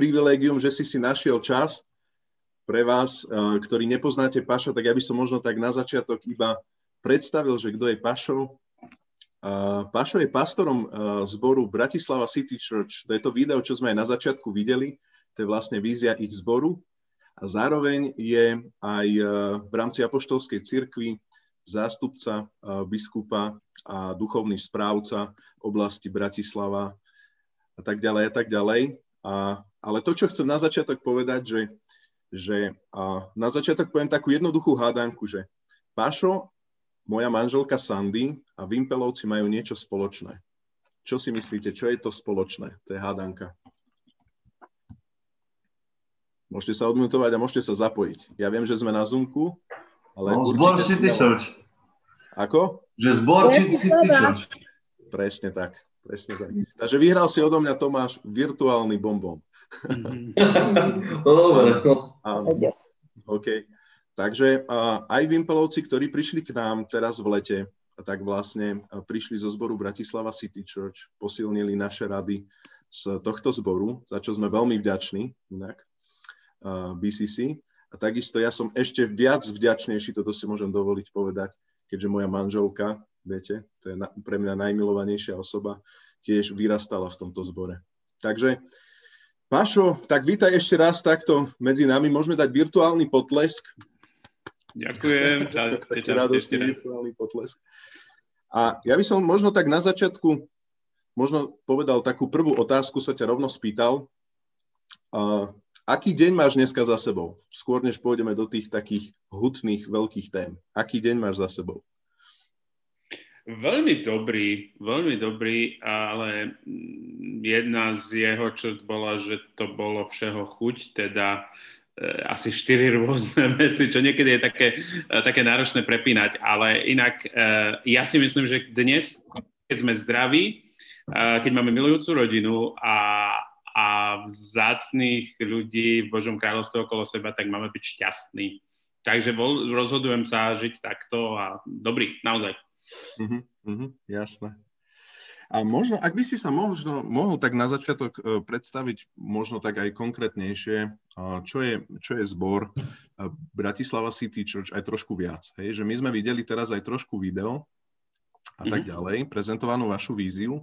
privilégium, že si si našiel čas pre vás, ktorí nepoznáte Pašo, tak ja by som možno tak na začiatok iba predstavil, že kto je Pašo. Pašo je pastorom zboru Bratislava City Church. To je to video, čo sme aj na začiatku videli. To je vlastne vízia ich zboru. A zároveň je aj v rámci apoštolskej cirkvi zástupca biskupa a duchovný správca oblasti Bratislava a tak ďalej a tak ďalej. A, ale to, čo chcem na začiatok povedať, že, že a na začiatok poviem takú jednoduchú hádanku, že Pašo moja manželka Sandy a Vimpelovci majú niečo spoločné. Čo si myslíte, čo je to spoločné? To je hádanka. Môžete sa odmutovať a môžete sa zapojiť. Ja viem, že sme na Zoomku, ale no, určite City Church. Ako? Že zbor City Church. Presne tak. Presne tak. Takže vyhral si odo mňa Tomáš virtuálny bonbon. no dobre. Áno. OK. Takže aj Vimpelovci, ktorí prišli k nám teraz v lete, tak vlastne prišli zo zboru Bratislava City Church, posilnili naše rady z tohto zboru, za čo sme veľmi vďační, inak, BCC. A takisto ja som ešte viac vďačnejší, toto si môžem dovoliť povedať, keďže moja manželka, viete, to je pre mňa najmilovanejšia osoba, tiež vyrastala v tomto zbore. Takže Pašo, tak vítaj ešte raz takto medzi nami. Môžeme dať virtuálny potlesk. Ďakujem. Taký radostný virtuálny potlesk. A ja by som možno tak na začiatku možno povedal takú prvú otázku, sa ťa rovno spýtal. Uh, aký deň máš dneska za sebou? Skôr než pôjdeme do tých takých hutných veľkých tém. Aký deň máš za sebou? Veľmi dobrý, veľmi dobrý, ale jedna z jeho čo bola, že to bolo všeho chuť, teda Eh, asi štyri rôzne veci, čo niekedy je také, eh, také náročné prepínať, ale inak eh, ja si myslím, že dnes, keď sme zdraví, keď máme milujúcu rodinu a, a vzácných ľudí v Božom kráľovstve okolo seba, tak máme byť šťastní. Takže rozhodujem sa žiť takto a dobrý, naozaj. Mm-hmm, mm-hmm, jasné. A možno, ak by si sa možno, mohol tak na začiatok e, predstaviť možno tak aj konkrétnejšie, čo je, čo je zbor Bratislava City Church aj trošku viac. Hej? Že my sme videli teraz aj trošku video a tak mhm. ďalej, prezentovanú vašu víziu.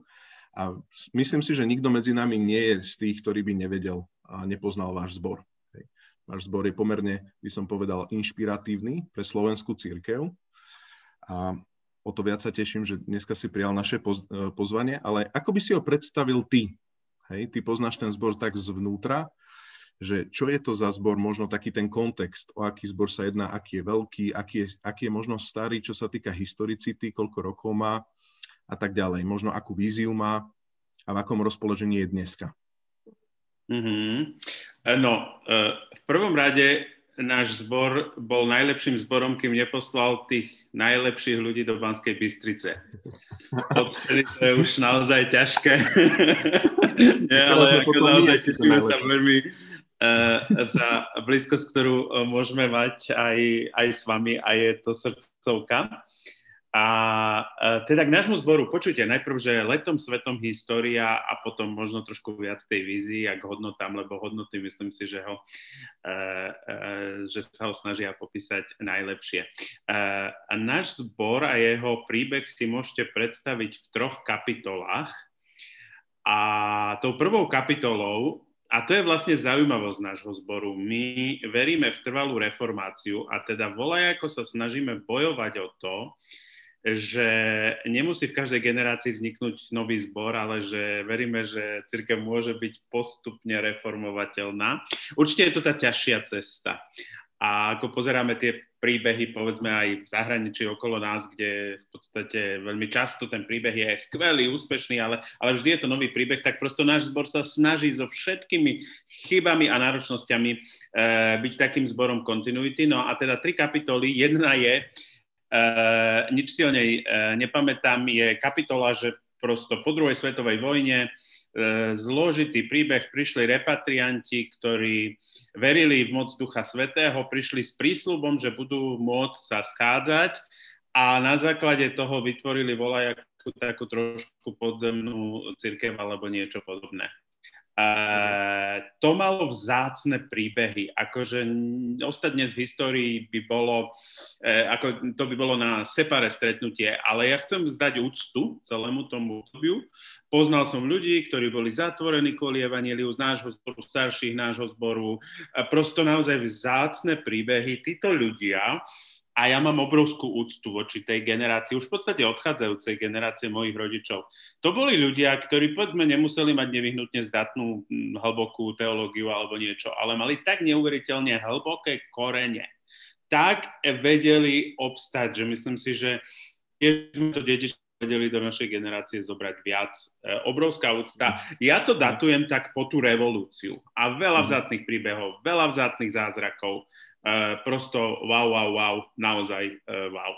A myslím si, že nikto medzi nami nie je z tých, ktorý by nevedel a nepoznal váš zbor. Hej. Váš zbor je pomerne, by som povedal, inšpiratívny pre slovenskú církev. A o to viac sa teším, že dneska si prijal naše poz, e, pozvanie, ale ako by si ho predstavil ty? Hej, ty poznáš ten zbor tak zvnútra, že čo je to za zbor, možno taký ten kontext, o aký zbor sa jedná, aký je veľký, aký je, aký je možno starý, čo sa týka historicity, koľko rokov má a tak ďalej. Možno akú víziu má a v akom rozpoložení je dneska. Mm-hmm. No, e, v prvom rade náš zbor bol najlepším zborom, kým neposlal tých najlepších ľudí do Banskej Bystrice. Odtedy to je už naozaj ťažké. Nie, ale ako naozaj tešíme sa veľmi uh, za blízkosť, ktorú uh, môžeme mať aj, aj s vami a je to srdcovka. A teda k nášmu zboru, počujte, najprv, že letom svetom história a potom možno trošku viac tej vízii a k hodnotám, lebo hodnoty myslím si, že, ho, e, e, že sa ho snažia popísať najlepšie. E, a náš zbor a jeho príbeh si môžete predstaviť v troch kapitolách. A tou prvou kapitolou a to je vlastne zaujímavosť nášho zboru. My veríme v trvalú reformáciu a teda volaj, ako sa snažíme bojovať o to, že nemusí v každej generácii vzniknúť nový zbor, ale že veríme, že církev môže byť postupne reformovateľná. Určite je to tá ťažšia cesta. A ako pozeráme tie príbehy, povedzme aj v zahraničí okolo nás, kde v podstate veľmi často ten príbeh je skvelý, úspešný, ale, ale vždy je to nový príbeh, tak prosto náš zbor sa snaží so všetkými chybami a náročnosťami e, byť takým zborom kontinuity. No a teda tri kapitoly. Jedna je, Uh, nič si o nej uh, nepamätám, je kapitola, že prosto po druhej svetovej vojne uh, zložitý príbeh, prišli repatrianti, ktorí verili v moc Ducha Svetého, prišli s prísľubom, že budú môcť sa schádzať a na základe toho vytvorili volajakú takú trošku podzemnú církev alebo niečo podobné. To malo vzácne príbehy, akože ostať dnes v histórii by bolo, uh, ako to by bolo na separé stretnutie, ale ja chcem zdať úctu celému tomu obdobiu. Poznal som ľudí, ktorí boli zatvorení kvôli evaníliu z nášho zboru, starších nášho zboru, prosto naozaj vzácne príbehy. Títo ľudia a ja mám obrovskú úctu voči tej generácii, už v podstate odchádzajúcej generácie mojich rodičov. To boli ľudia, ktorí povedzme nemuseli mať nevyhnutne zdatnú hm, hlbokú teológiu alebo niečo, ale mali tak neuveriteľne hlboké korene, tak vedeli obstať, že myslím si, že tiež sme to dedičstvo vedeli do našej generácie zobrať viac. E, obrovská úcta. Ja to datujem tak po tú revolúciu. A veľa mhm. vzácných príbehov, veľa vzácných zázrakov. E, prosto wow, wow, wow, naozaj e, wow.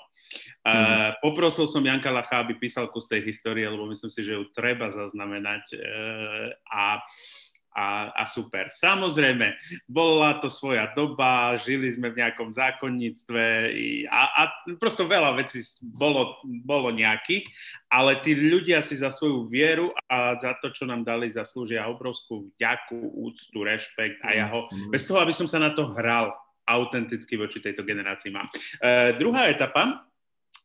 Uh, poprosil som Janka Lacha, aby písal kus tej histórie, lebo myslím si, že ju treba zaznamenať uh, a a, a super. Samozrejme, bola to svoja doba, žili sme v nejakom zákonníctve a, a prosto veľa vecí bolo, bolo nejakých, ale tí ľudia si za svoju vieru a za to, čo nám dali, zaslúžia obrovskú vďaku, úctu, rešpekt a ja ho, mm. bez toho, aby som sa na to hral, autenticky voči tejto generácii mám. E, druhá etapa,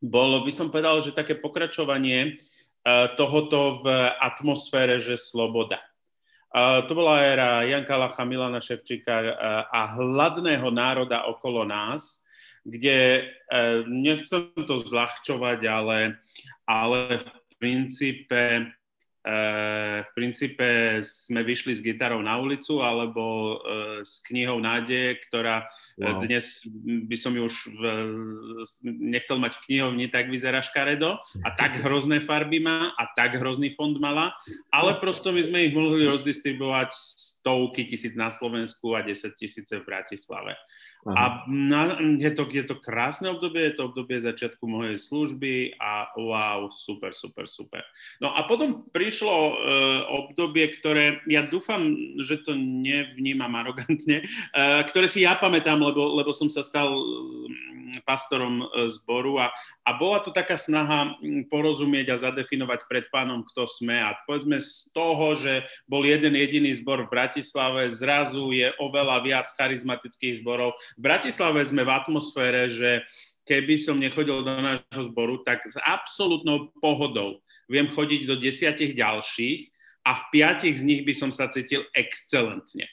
bolo by som povedal, že také pokračovanie e, tohoto v atmosfére, že sloboda to bola éra Janka Lacha, Milana Ševčíka a hladného národa okolo nás, kde e, nechcem to zľahčovať, ale, ale v princípe v princípe sme vyšli s gitarou na ulicu alebo e, s knihou nádeje, ktorá e, wow. dnes by som ju už v, nechcel mať v knihovni, tak vyzerá škaredo a tak hrozné farby má a tak hrozný fond mala, ale prosto my sme ich mohli rozdistribuovať stovky tisíc na Slovensku a 10 tisíce v Bratislave. A na, je, to, je to krásne obdobie, je to obdobie začiatku mojej služby a wow, super, super, super. No a potom prišlo uh, obdobie, ktoré ja dúfam, že to nevnímam arogantne, uh, ktoré si ja pamätám, lebo, lebo som sa stal pastorom e, zboru a, a bola to taká snaha porozumieť a zadefinovať pred pánom, kto sme a povedzme z toho, že bol jeden jediný zbor v Bratislave, zrazu je oveľa viac charizmatických zborov. V Bratislave sme v atmosfére, že keby som nechodil do nášho zboru, tak s absolútnou pohodou viem chodiť do desiatich ďalších a v piatich z nich by som sa cítil excelentne.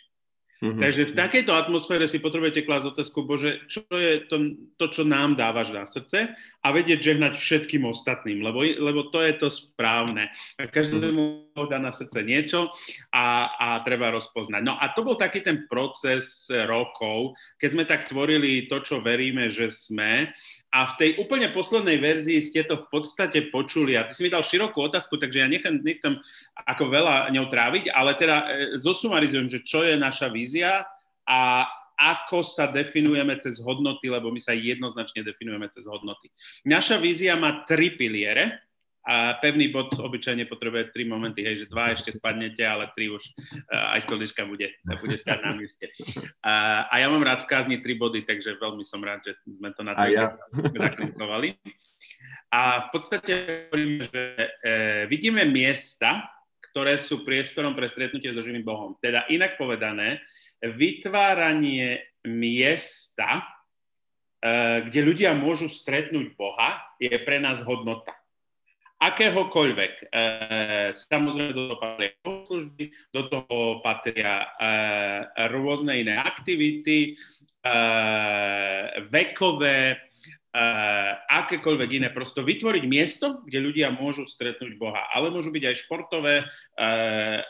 Mm-hmm. Takže v takejto atmosfére si potrebujete klásť otázku, Bože, čo je to, to, čo nám dávaš na srdce a vedieť žehnať všetkým ostatným, lebo, lebo to je to správne. Každému dá na srdce niečo a, a treba rozpoznať. No a to bol taký ten proces rokov, keď sme tak tvorili to, čo veríme, že sme a v tej úplne poslednej verzii ste to v podstate počuli. A ty si mi dal širokú otázku, takže ja nechcem, nechcem ako veľa ňou tráviť, ale teda e, zosumarizujem, že čo je naša vízia a ako sa definujeme cez hodnoty, lebo my sa jednoznačne definujeme cez hodnoty. Naša vízia má tri piliere a pevný bod obyčajne potrebuje tri momenty, hej, že dva ešte spadnete, ale tri už uh, aj stolička bude, bude stať na mieste. Uh, a ja mám rád v kázni tri body, takže veľmi som rád, že sme to na to ja. zaklinkovali. A v podstate hovoríme, že uh, vidíme miesta, ktoré sú priestorom pre stretnutie so živým Bohom. Teda inak povedané, vytváranie miesta, kde ľudia môžu stretnúť Boha, je pre nás hodnota akéhokoľvek. E, samozrejme do toho patria služby, do toho patria e, rôzne iné aktivity, e, vekové, akékoľvek iné. Prosto vytvoriť miesto, kde ľudia môžu stretnúť Boha. Ale môžu byť aj športové, e,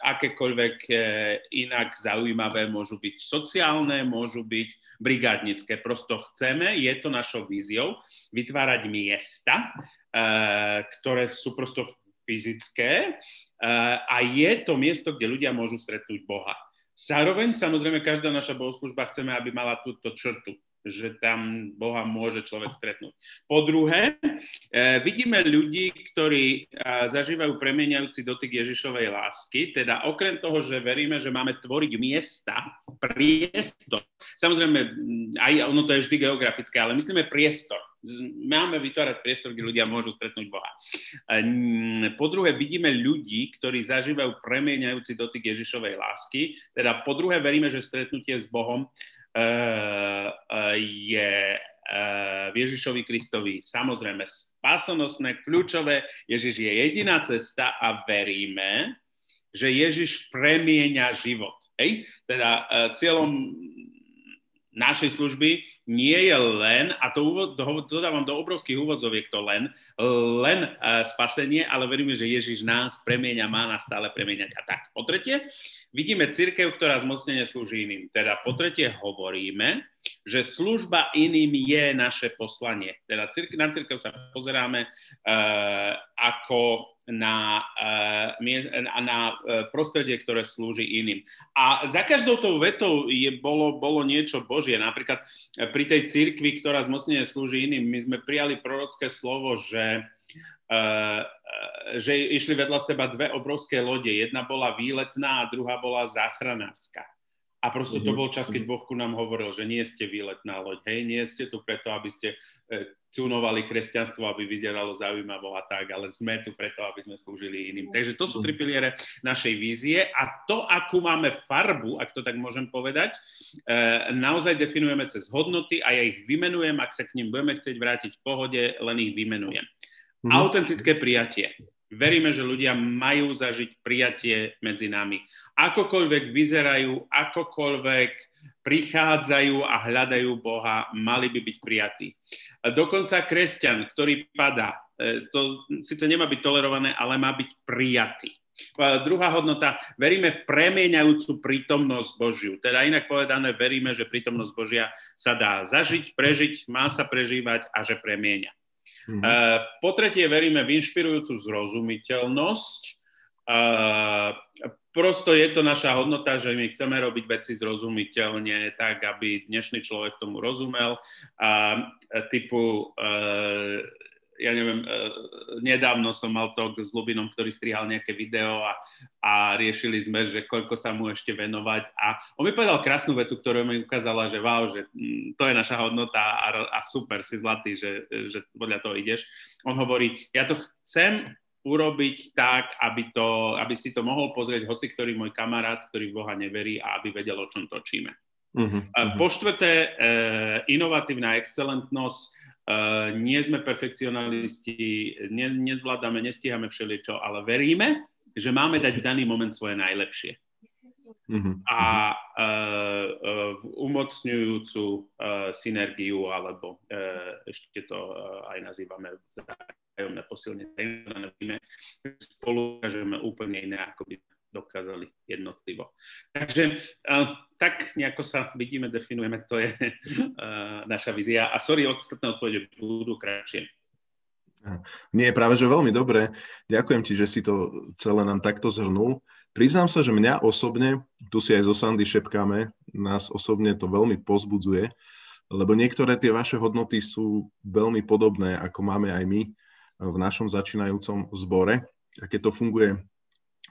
akékoľvek e, inak zaujímavé, môžu byť sociálne, môžu byť brigádnické. Prosto chceme, je to našou víziou, vytvárať miesta, Eh, ktoré sú prosto fyzické eh, a je to miesto, kde ľudia môžu stretnúť Boha. Zároveň samozrejme každá naša bohoslužba chceme, aby mala túto črtu, že tam Boha môže človek stretnúť. Po druhé, eh, vidíme ľudí, ktorí zažívajú premieniajúci dotyk Ježišovej lásky, teda okrem toho, že veríme, že máme tvoriť miesta, priestor, samozrejme, aj ono to je vždy geografické, ale myslíme priestor Máme vytvárať priestor, kde ľudia môžu stretnúť Boha. Po druhé, vidíme ľudí, ktorí zažívajú premieňajúci dotyk Ježišovej lásky. Teda po druhé, veríme, že stretnutie s Bohom je v Ježišovi Kristovi samozrejme spásonosné, kľúčové. Ježiš je jediná cesta a veríme, že Ježiš premieňa život. Hej? Teda cieľom našej služby nie je len, a to, úvod, to, to dávam do obrovských úvodzoviek to len, len uh, spasenie, ale veríme, že Ježiš nás premieňa, má nás stále premieňať. A tak, po tretie, vidíme církev, ktorá zmocnene slúži iným. Teda po tretie hovoríme, že služba iným je naše poslanie. Teda na církev sa pozeráme uh, ako na, uh, na prostredie, ktoré slúži iným. A za každou tou vetou je, bolo, bolo niečo Božie. Napríklad pri tej cirkvi, ktorá zmocnene slúži iným, my sme prijali prorocké slovo, že Uh, že išli vedľa seba dve obrovské lode. Jedna bola výletná a druhá bola záchranárska. A proste to mhm. bol čas, keď Boh ku nám hovoril, že nie ste výletná loď, hej, nie ste tu preto, aby ste e, tunovali kresťanstvo, aby vyzeralo zaujímavo a tak, ale sme tu preto, aby sme slúžili iným. Takže to sú tri mhm. piliere našej vízie a to, akú máme farbu, ak to tak môžem povedať, e, naozaj definujeme cez hodnoty a ja ich vymenujem, ak sa k ním budeme chcieť vrátiť v pohode, len ich vymenujem. Mm. Autentické prijatie. Veríme, že ľudia majú zažiť prijatie medzi nami. Akokoľvek vyzerajú, akokoľvek prichádzajú a hľadajú Boha, mali by byť prijatí. Dokonca kresťan, ktorý padá, e, to síce nemá byť tolerované, ale má byť prijatý. Druhá hodnota, veríme v premieňajúcu prítomnosť Božiu. Teda inak povedané, veríme, že prítomnosť Božia sa dá zažiť, prežiť, má sa prežívať a že premieňa. Mm-hmm. Po tretie, veríme v inšpirujúcu zrozumiteľnosť. Uh, prosto je to naša hodnota, že my chceme robiť veci zrozumiteľne, tak aby dnešný človek tomu rozumel. Uh, typu uh, ja neviem, e, nedávno som mal to s Lubinom, ktorý strihal nejaké video a, a riešili sme, že koľko sa mu ešte venovať a on mi povedal krásnu vetu, ktorú mi ukázala, že wow, že mm, to je naša hodnota a, a super, si zlatý, že, že podľa toho ideš. On hovorí, ja to chcem urobiť tak, aby, to, aby si to mohol pozrieť hoci ktorý môj kamarát, ktorý v Boha neverí a aby vedel, o čom točíme. Uh-huh, uh-huh. Po štvrté, e, inovatívna excelentnosť nie sme perfekcionalisti, ne, nezvládame, nestíhame všeličo, ale veríme, že máme dať v daný moment svoje najlepšie. Uh-huh. A uh, uh, umocňujúcu uh, synergiu, alebo uh, ešte to uh, aj nazývame vzájomné posilnenie, spolu ukážeme úplne iné, ako by dokázali jednotlivo. Takže tak nejako sa vidíme, definujeme, to je naša vízia. A sorry, ostatné odpovede budú kratšie. Nie, práve že veľmi dobre. Ďakujem ti, že si to celé nám takto zhrnul. Priznám sa, že mňa osobne, tu si aj zo Sandy šepkáme, nás osobne to veľmi pozbudzuje, lebo niektoré tie vaše hodnoty sú veľmi podobné, ako máme aj my v našom začínajúcom zbore. A keď to funguje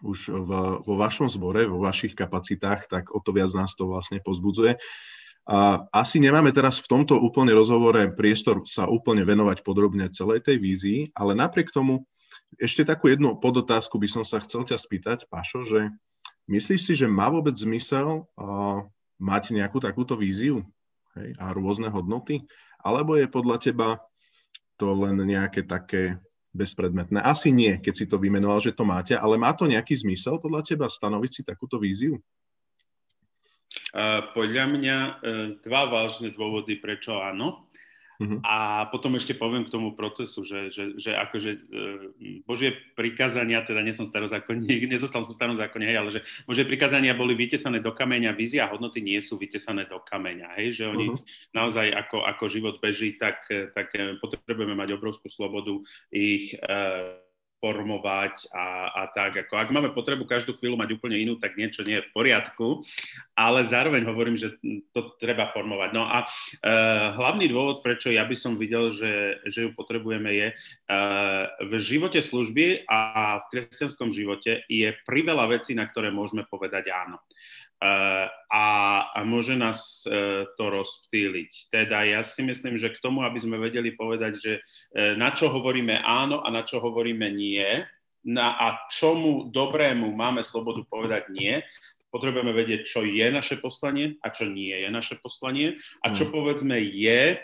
už v, vo vašom zbore, vo vašich kapacitách, tak o to viac nás to vlastne pozbudzuje. A asi nemáme teraz v tomto úplne rozhovore priestor sa úplne venovať podrobne celej tej vízii, ale napriek tomu ešte takú jednu podotázku by som sa chcel ťa spýtať, Pašo, že myslíš si, že má vôbec zmysel uh, mať nejakú takúto víziu hej, a rôzne hodnoty? Alebo je podľa teba to len nejaké také bezpredmetné. Asi nie, keď si to vymenoval, že to máte, ale má to nejaký zmysel podľa teba stanoviť si takúto víziu? Podľa mňa uh, dva vážne dôvody, prečo áno. Uh-huh. A potom ešte poviem k tomu procesu, že, že, že akože e, Božie prikázania, teda nie som starozákonník, nezostal som starozákonník, hej, ale že Božie prikázania boli vytesané do kameňa, vízia a hodnoty nie sú vytesané do kameňa, hej, že oni uh-huh. naozaj ako, ako život beží, tak, tak potrebujeme mať obrovskú slobodu ich e, formovať a, a tak. Ako, ak máme potrebu každú chvíľu mať úplne inú, tak niečo nie je v poriadku, ale zároveň hovorím, že to treba formovať. No a e, hlavný dôvod, prečo ja by som videl, že, že ju potrebujeme, je e, v živote služby a v kresťanskom živote je priveľa vecí, na ktoré môžeme povedať áno. Uh, a a môže nás e, to rozptýliť. Teda ja si myslím, že k tomu, aby sme vedeli povedať, že e, na čo hovoríme áno a na čo hovoríme nie, na, a čomu dobrému máme slobodu povedať nie, potrebujeme vedieť, čo je naše poslanie a čo nie je naše poslanie a čo mm. povedzme je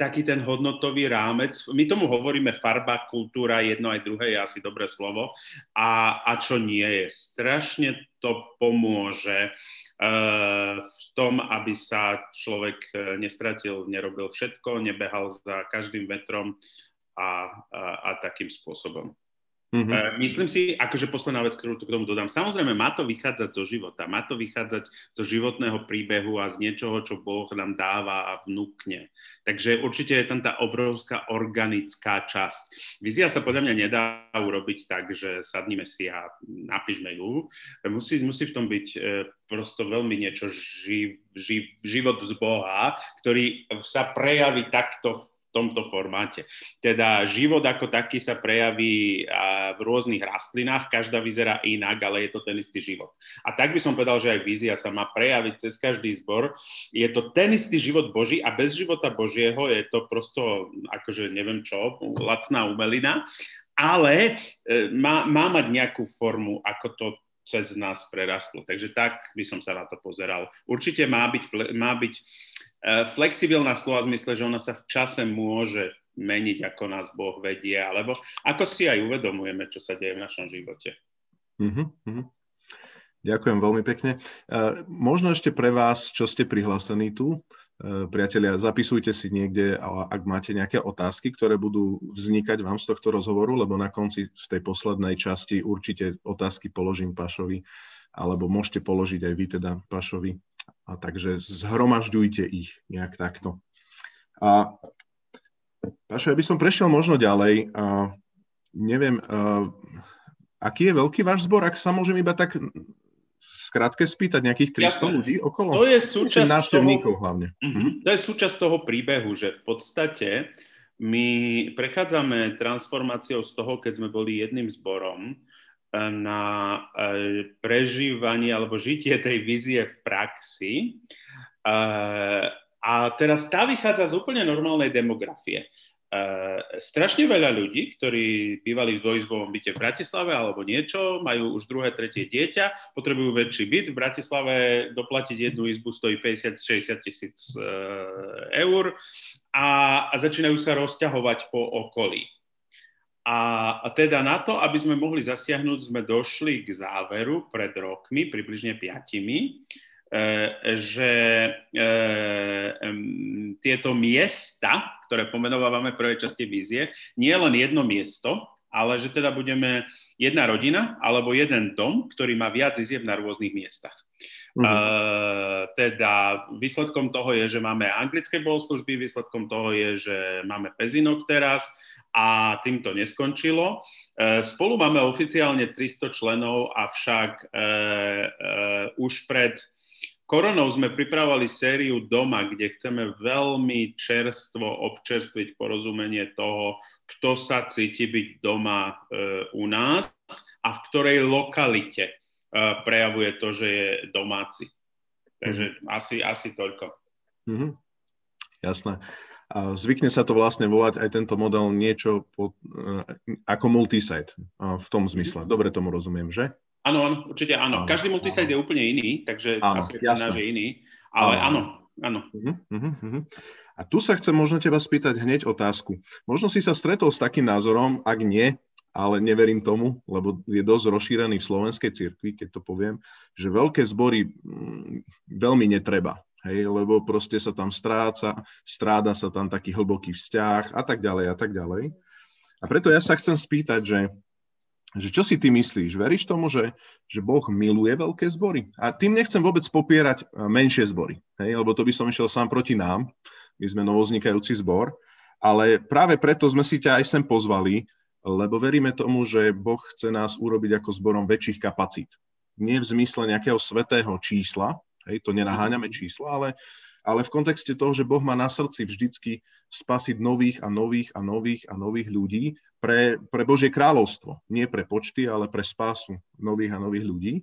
taký ten hodnotový rámec. My tomu hovoríme farba, kultúra, jedno aj druhé je asi dobré slovo. A, a čo nie je. Strašne to pomôže uh, v tom, aby sa človek e, nestratil, nerobil všetko, nebehal za každým vetrom a, a, a takým spôsobom. Mm-hmm. Myslím si, akože posledná vec, ktorú k tomu dodám, samozrejme má to vychádzať zo života, má to vychádzať zo životného príbehu a z niečoho, čo Boh nám dáva a vnúkne. Takže určite je tam tá obrovská organická časť. Vizia sa podľa mňa nedá urobiť tak, že sadnime si a napíšme ju. Musí, musí v tom byť e, prosto veľmi niečo živ, živ, život z Boha, ktorý sa prejaví takto tomto formáte. Teda život ako taký sa prejaví v rôznych rastlinách, každá vyzerá inak, ale je to ten istý život. A tak by som povedal, že aj vízia sa má prejaviť cez každý zbor. Je to ten istý život Boží a bez života Božieho je to prosto, akože neviem čo, lacná umelina, ale e, má, má mať nejakú formu, ako to cez nás prerastlo. Takže tak by som sa na to pozeral. Určite má byť, má byť flexibilná v slova zmysle, že ona sa v čase môže meniť, ako nás Boh vedie, alebo ako si aj uvedomujeme, čo sa deje v našom živote. Uh-huh, Ďakujem veľmi pekne. Uh, možno ešte pre vás, čo ste prihlásení tu, uh, priatelia, zapisujte si niekde, ak máte nejaké otázky, ktoré budú vznikať vám z tohto rozhovoru, lebo na konci v tej poslednej časti určite otázky položím Pašovi, alebo môžete položiť aj vy teda Pašovi. A takže zhromažďujte ich nejak takto. A Pašo, ja by som prešiel možno ďalej. A neviem, a, aký je veľký váš zbor, ak sa môžem iba tak skrátke spýtať nejakých 300 Jasne. ľudí okolo? To je súčasť návštevníkov toho, hlavne. Uh-huh. To je súčasť toho príbehu, že v podstate my prechádzame transformáciou z toho, keď sme boli jedným zborom, na e, prežívanie alebo žitie tej vízie v praxi. E, a teraz tá vychádza z úplne normálnej demografie. Uh, strašne veľa ľudí, ktorí bývali v dvojizbovom byte v Bratislave alebo niečo, majú už druhé, tretie dieťa, potrebujú väčší byt. V Bratislave doplatiť jednu izbu stojí 50-60 tisíc eur a začínajú sa rozťahovať po okolí. A, teda na to, aby sme mohli zasiahnuť, sme došli k záveru pred rokmi, približne piatimi, e, že e, tieto miesta, ktoré pomenovávame v prvej časti vízie, nie je len jedno miesto, ale že teda budeme jedna rodina alebo jeden dom, ktorý má viac izieb na rôznych miestach. Uh-huh. Uh, teda výsledkom toho je, že máme anglické bohoslužby, výsledkom toho je, že máme pezinok teraz a tým to neskončilo. Uh, spolu máme oficiálne 300 členov, avšak uh, už pred koronou sme pripravovali sériu doma, kde chceme veľmi čerstvo občerstviť porozumenie toho, kto sa cíti byť doma uh, u nás a v ktorej lokalite prejavuje to, že je domáci. Takže mm. asi, asi toľko. Mm-hmm. Jasné. A zvykne sa to vlastne volať aj tento model niečo po, uh, ako multisite v tom zmysle. Mhm. Dobre tomu rozumiem, že? Áno, áno, určite áno. áno Každý multisite áno. je úplne iný, takže áno, asi jasné. je iný, ale áno, áno. áno. Uh-huh, uh-huh. A tu sa chcem možno teba spýtať hneď otázku. Možno si sa stretol s takým názorom, ak nie, ale neverím tomu, lebo je dosť rozšírený v slovenskej cirkvi, keď to poviem, že veľké zbory mm, veľmi netreba, hej, lebo proste sa tam stráca, stráda sa tam taký hlboký vzťah a tak ďalej a tak ďalej. A preto ja sa chcem spýtať, že, že čo si ty myslíš? Veríš tomu, že, že Boh miluje veľké zbory? A tým nechcem vôbec popierať e, menšie zbory, hej, lebo to by som išiel sám proti nám, my sme novoznikajúci zbor, ale práve preto sme si ťa aj sem pozvali, lebo veríme tomu, že Boh chce nás urobiť ako zborom väčších kapacít. Nie v zmysle nejakého svetého čísla, hej, to nenaháňame čísla, ale, ale v kontexte toho, že Boh má na srdci vždycky spasiť nových a nových a nových a nových ľudí pre, pre Božie kráľovstvo. Nie pre počty, ale pre spásu nových a nových ľudí.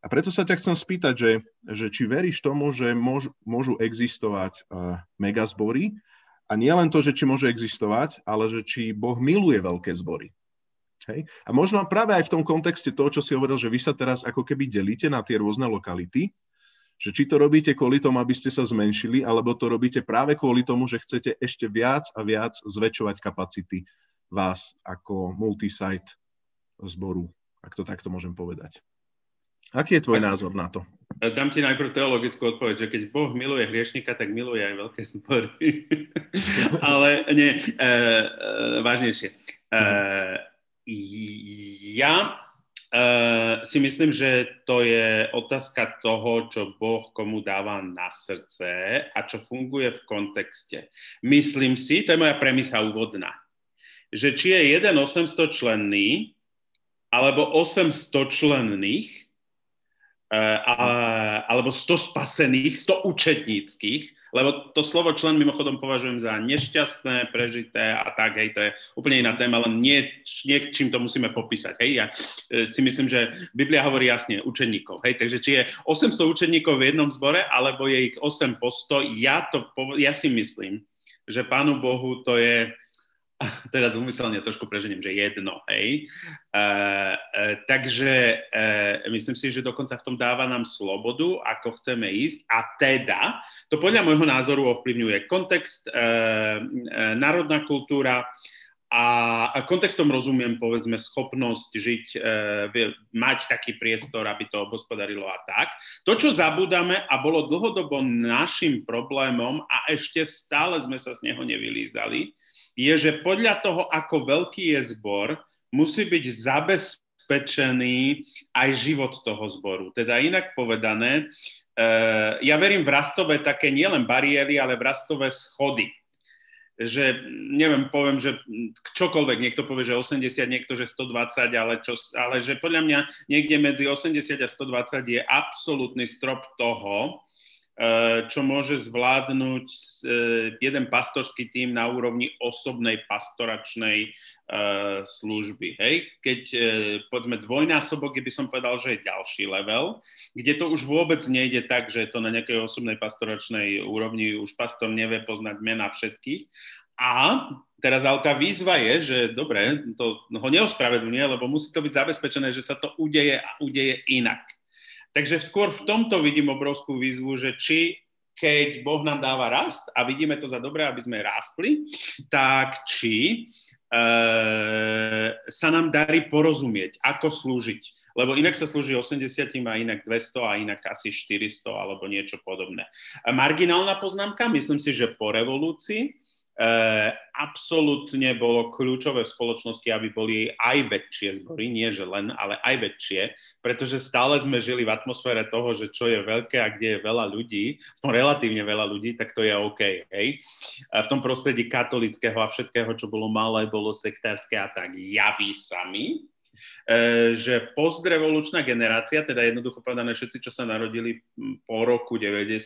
A preto sa ťa chcem spýtať, že, že či veríš tomu, že môž, môžu existovať uh, megazbory a nie len to, že či môže existovať, ale že či Boh miluje veľké zbory. Hej? A možno práve aj v tom kontexte toho, čo si hovoril, že vy sa teraz ako keby delíte na tie rôzne lokality, že či to robíte kvôli tomu, aby ste sa zmenšili, alebo to robíte práve kvôli tomu, že chcete ešte viac a viac zväčšovať kapacity vás ako multisite zboru, ak to takto môžem povedať. Aký je tvoj tak, názor na to? Dám ti najprv teologickú odpoveď, že keď Boh miluje hriešnika, tak miluje aj veľké zbory. Ale nie, e, e, vážnejšie. E, ja e, si myslím, že to je otázka toho, čo Boh komu dáva na srdce a čo funguje v kontexte. Myslím si, to je moja premisa úvodná, že či je jeden 800 členný alebo 800 členných, a, alebo 100 spasených, 100 učetníckých, lebo to slovo člen mimochodom považujem za nešťastné, prežité a tak, hej, to je úplne iná téma, len nie, nie čím to musíme popísať, hej, ja e, si myslím, že Biblia hovorí jasne učeníkov, hej, takže či je 800 učeníkov v jednom zbore, alebo je ich 8 po 100, ja, to, ja si myslím, že Pánu Bohu to je teraz umyselne trošku preženiem, že jedno, hej. E, e, takže e, myslím si, že dokonca v tom dáva nám slobodu, ako chceme ísť a teda, to podľa môjho názoru ovplyvňuje kontext, e, e, národná kultúra, a kontextom rozumiem, povedzme, schopnosť žiť, e, mať taký priestor, aby to obospodarilo a tak. To, čo zabúdame a bolo dlhodobo našim problémom a ešte stále sme sa z neho nevylízali, je, že podľa toho, ako veľký je zbor, musí byť zabezpečený aj život toho zboru. Teda inak povedané, eh, ja verím v rastové také nielen bariéry, ale v rastové schody. Že, neviem, poviem, že čokoľvek, niekto povie, že 80, niekto, že 120, ale, čo, ale že podľa mňa niekde medzi 80 a 120 je absolútny strop toho, čo môže zvládnuť eh, jeden pastorský tým na úrovni osobnej pastoračnej eh, služby. Hej? Keď povedzme dvojnásobok, by som povedal, že je ďalší level, kde to už vôbec nejde tak, že je to na nejakej osobnej pastoračnej úrovni, už pastor nevie poznať mena všetkých. A teraz ale tá výzva je, že dobre, to ho neospravedlňuje, lebo musí to byť zabezpečené, že sa to udeje a udeje inak. Takže skôr v tomto vidím obrovskú výzvu, že či keď Boh nám dáva rast a vidíme to za dobré, aby sme rástli, tak či e, sa nám darí porozumieť, ako slúžiť. Lebo inak sa slúži 80 a inak 200 a inak asi 400 alebo niečo podobné. Marginálna poznámka, myslím si, že po revolúcii absolútne bolo kľúčové v spoločnosti, aby boli aj väčšie zbory, nie že len, ale aj väčšie, pretože stále sme žili v atmosfére toho, že čo je veľké a kde je veľa ľudí, aspoň relatívne veľa ľudí, tak to je OK. Hej? V tom prostredí katolického a všetkého, čo bolo malé, bolo sektárske a tak javí sami, e, že postrevolučná generácia, teda jednoducho povedané všetci, čo sa narodili po roku 90,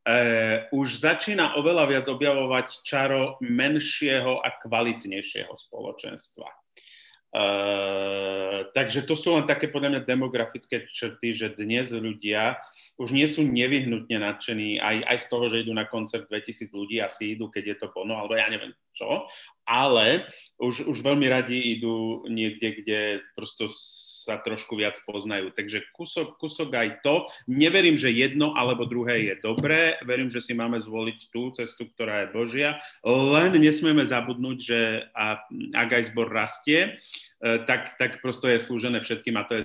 Uh, už začína oveľa viac objavovať čaro menšieho a kvalitnejšieho spoločenstva. Uh, takže to sú len také podľa mňa demografické črty, že dnes ľudia už nie sú nevyhnutne nadšení aj, aj z toho, že idú na koncert 2000 ľudí, asi idú, keď je to plno, alebo ja neviem čo, ale už, už veľmi radi idú niekde, kde prosto sa trošku viac poznajú. Takže kusok, kusok aj to. Neverím, že jedno alebo druhé je dobré. Verím, že si máme zvoliť tú cestu, ktorá je Božia. Len nesmieme zabudnúť, že ak aj zbor rastie, e, tak, tak prosto je slúžené všetkým a to je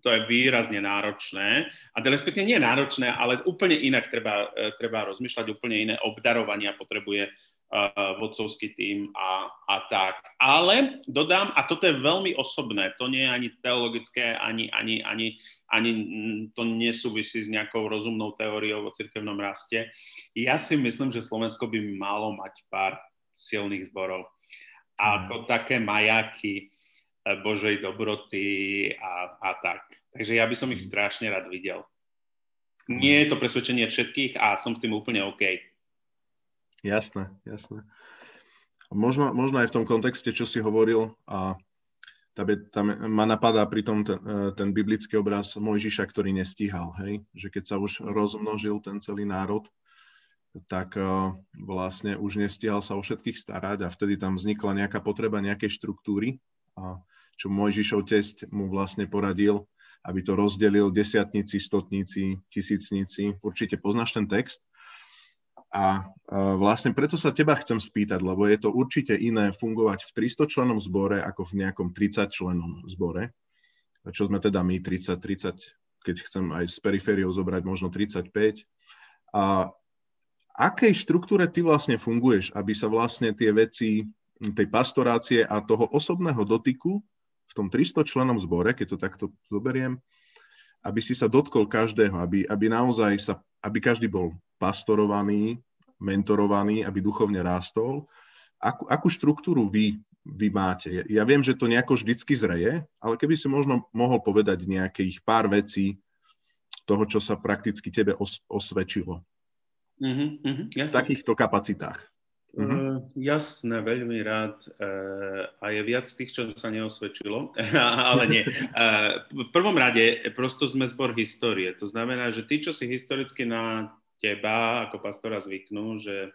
to je výrazne náročné. A respektíve nie náročné, ale úplne inak treba, e, treba rozmýšľať, úplne iné obdarovania potrebuje vodcovský tým a, a tak. Ale dodám, a toto je veľmi osobné, to nie je ani teologické, ani, ani, ani, ani to nesúvisí s nejakou rozumnou teóriou o cirkevnom raste. Ja si myslím, že Slovensko by malo mať pár silných zborov. A to také majaky eh, Božej dobroty a, a tak. Takže ja by som ich strašne rád videl. Nie je to presvedčenie všetkých a som s tým úplne OK. Jasné, jasné. Možno, možno aj v tom kontexte, čo si hovoril, a tam, je, tam ma napadá pritom ten, e, ten biblický obraz Mojžiša, ktorý nestíhal, hej? že keď sa už rozmnožil ten celý národ, tak uh, vlastne už nestíhal sa o všetkých starať a vtedy tam vznikla nejaká potreba nejakej štruktúry, a čo Mojžišov test mu vlastne poradil, aby to rozdelil desiatnici, stotníci, tisícnici. Určite poznáš ten text. A vlastne preto sa teba chcem spýtať, lebo je to určite iné fungovať v 300 členom zbore ako v nejakom 30 členom zbore, čo sme teda my 30, 30, keď chcem aj s perifériou zobrať možno 35. A akej štruktúre ty vlastne funguješ, aby sa vlastne tie veci tej pastorácie a toho osobného dotyku v tom 300 členom zbore, keď to takto zoberiem, aby si sa dotkol každého, aby, aby naozaj sa, aby každý bol pastorovaný, mentorovaný, aby duchovne rástol. Akú, akú štruktúru vy, vy máte? Ja viem, že to nejako vždycky zreje, ale keby si možno mohol povedať nejakých pár vecí toho, čo sa prakticky tebe os, osvedčilo. Uh-huh, uh-huh, v takýchto kapacitách. Uh-huh. Jasné, veľmi rád. Uh, a je viac tých, čo sa neosvedčilo, ale nie. Uh, v prvom rade, prosto sme zbor histórie. To znamená, že tí, čo si historicky na teba ako pastora zvyknú, že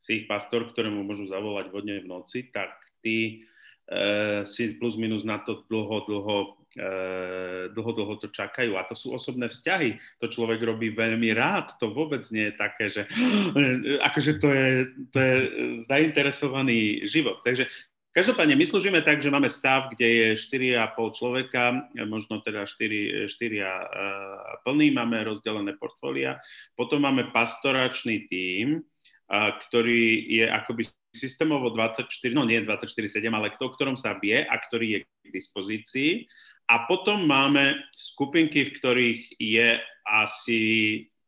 si ich pastor, ktorému môžu zavolať vodne v noci, tak ty e, si plus minus na to dlho, dlho, dlho, dlho to čakajú. A to sú osobné vzťahy. To človek robí veľmi rád. To vôbec nie je také, že akože to je, to je zainteresovaný život. Takže Každopádne my slúžime tak, že máme stav, kde je 4,5 človeka, možno teda 4, 4 plný, máme rozdelené portfólia. Potom máme pastoračný tím, ktorý je akoby systémovo 24, no nie 24-7, ale to, o ktorom sa vie a ktorý je k dispozícii. A potom máme skupinky, v ktorých je asi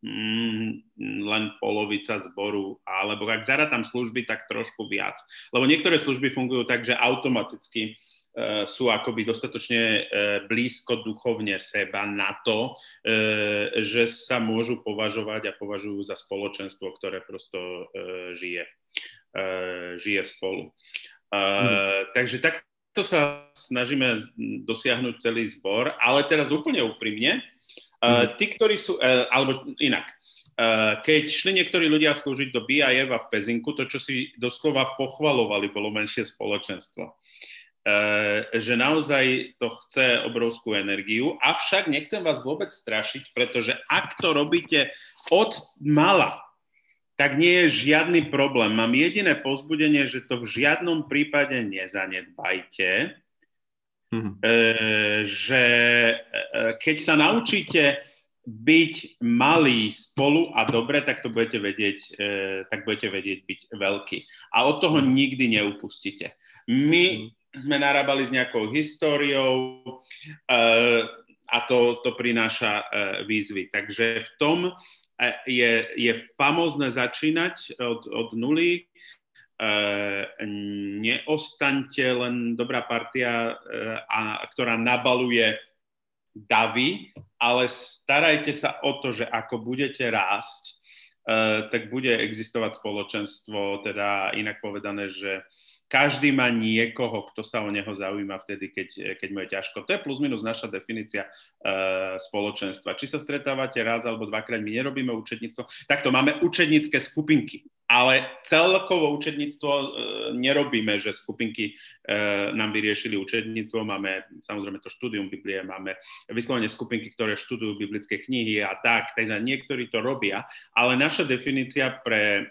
mm, len polovica zboru, alebo ak tam služby, tak trošku viac. Lebo niektoré služby fungujú tak, že automaticky uh, sú akoby dostatočne uh, blízko duchovne seba na to, uh, že sa môžu považovať a považujú za spoločenstvo, ktoré prosto žije, žije spolu. Mm. Takže takto sa snažíme dosiahnuť celý zbor, ale teraz úplne úprimne, Uh, tí, ktorí sú, uh, alebo inak, uh, keď šli niektorí ľudia slúžiť do BIF a v Pezinku, to, čo si doslova pochvalovali, bolo menšie spoločenstvo. Že naozaj to chce obrovskú energiu, avšak nechcem vás vôbec strašiť, pretože ak to robíte od mala, tak nie je žiadny problém. Mám jediné pozbudenie, že to v žiadnom prípade nezanedbajte, Mm-hmm. že e, keď sa naučíte byť malý spolu a dobre, tak to budete vedieť, e, tak budete vedieť byť veľký. A od toho nikdy neupustíte. My mm-hmm. sme narábali s nejakou históriou a to, to prináša výzvy. Takže v tom je, je famózne začínať od, od nuly, Eh, neostaňte len dobrá partia, eh, a, ktorá nabaluje davy, ale starajte sa o to, že ako budete rásť, eh, tak bude existovať spoločenstvo, teda inak povedané, že každý má niekoho, kto sa o neho zaujíma vtedy, keď, keď mu je ťažko. To je plus minus naša definícia uh, spoločenstva. Či sa stretávate raz alebo dvakrát, my nerobíme učedníctvo. Takto máme učednícke skupinky, ale celkovo učedníctvo uh, nerobíme, že skupinky uh, nám vyriešili učedníctvo. Máme samozrejme to štúdium Biblie, máme vyslovene skupinky, ktoré študujú biblické knihy a tak. Takže niektorí to robia, ale naša definícia pre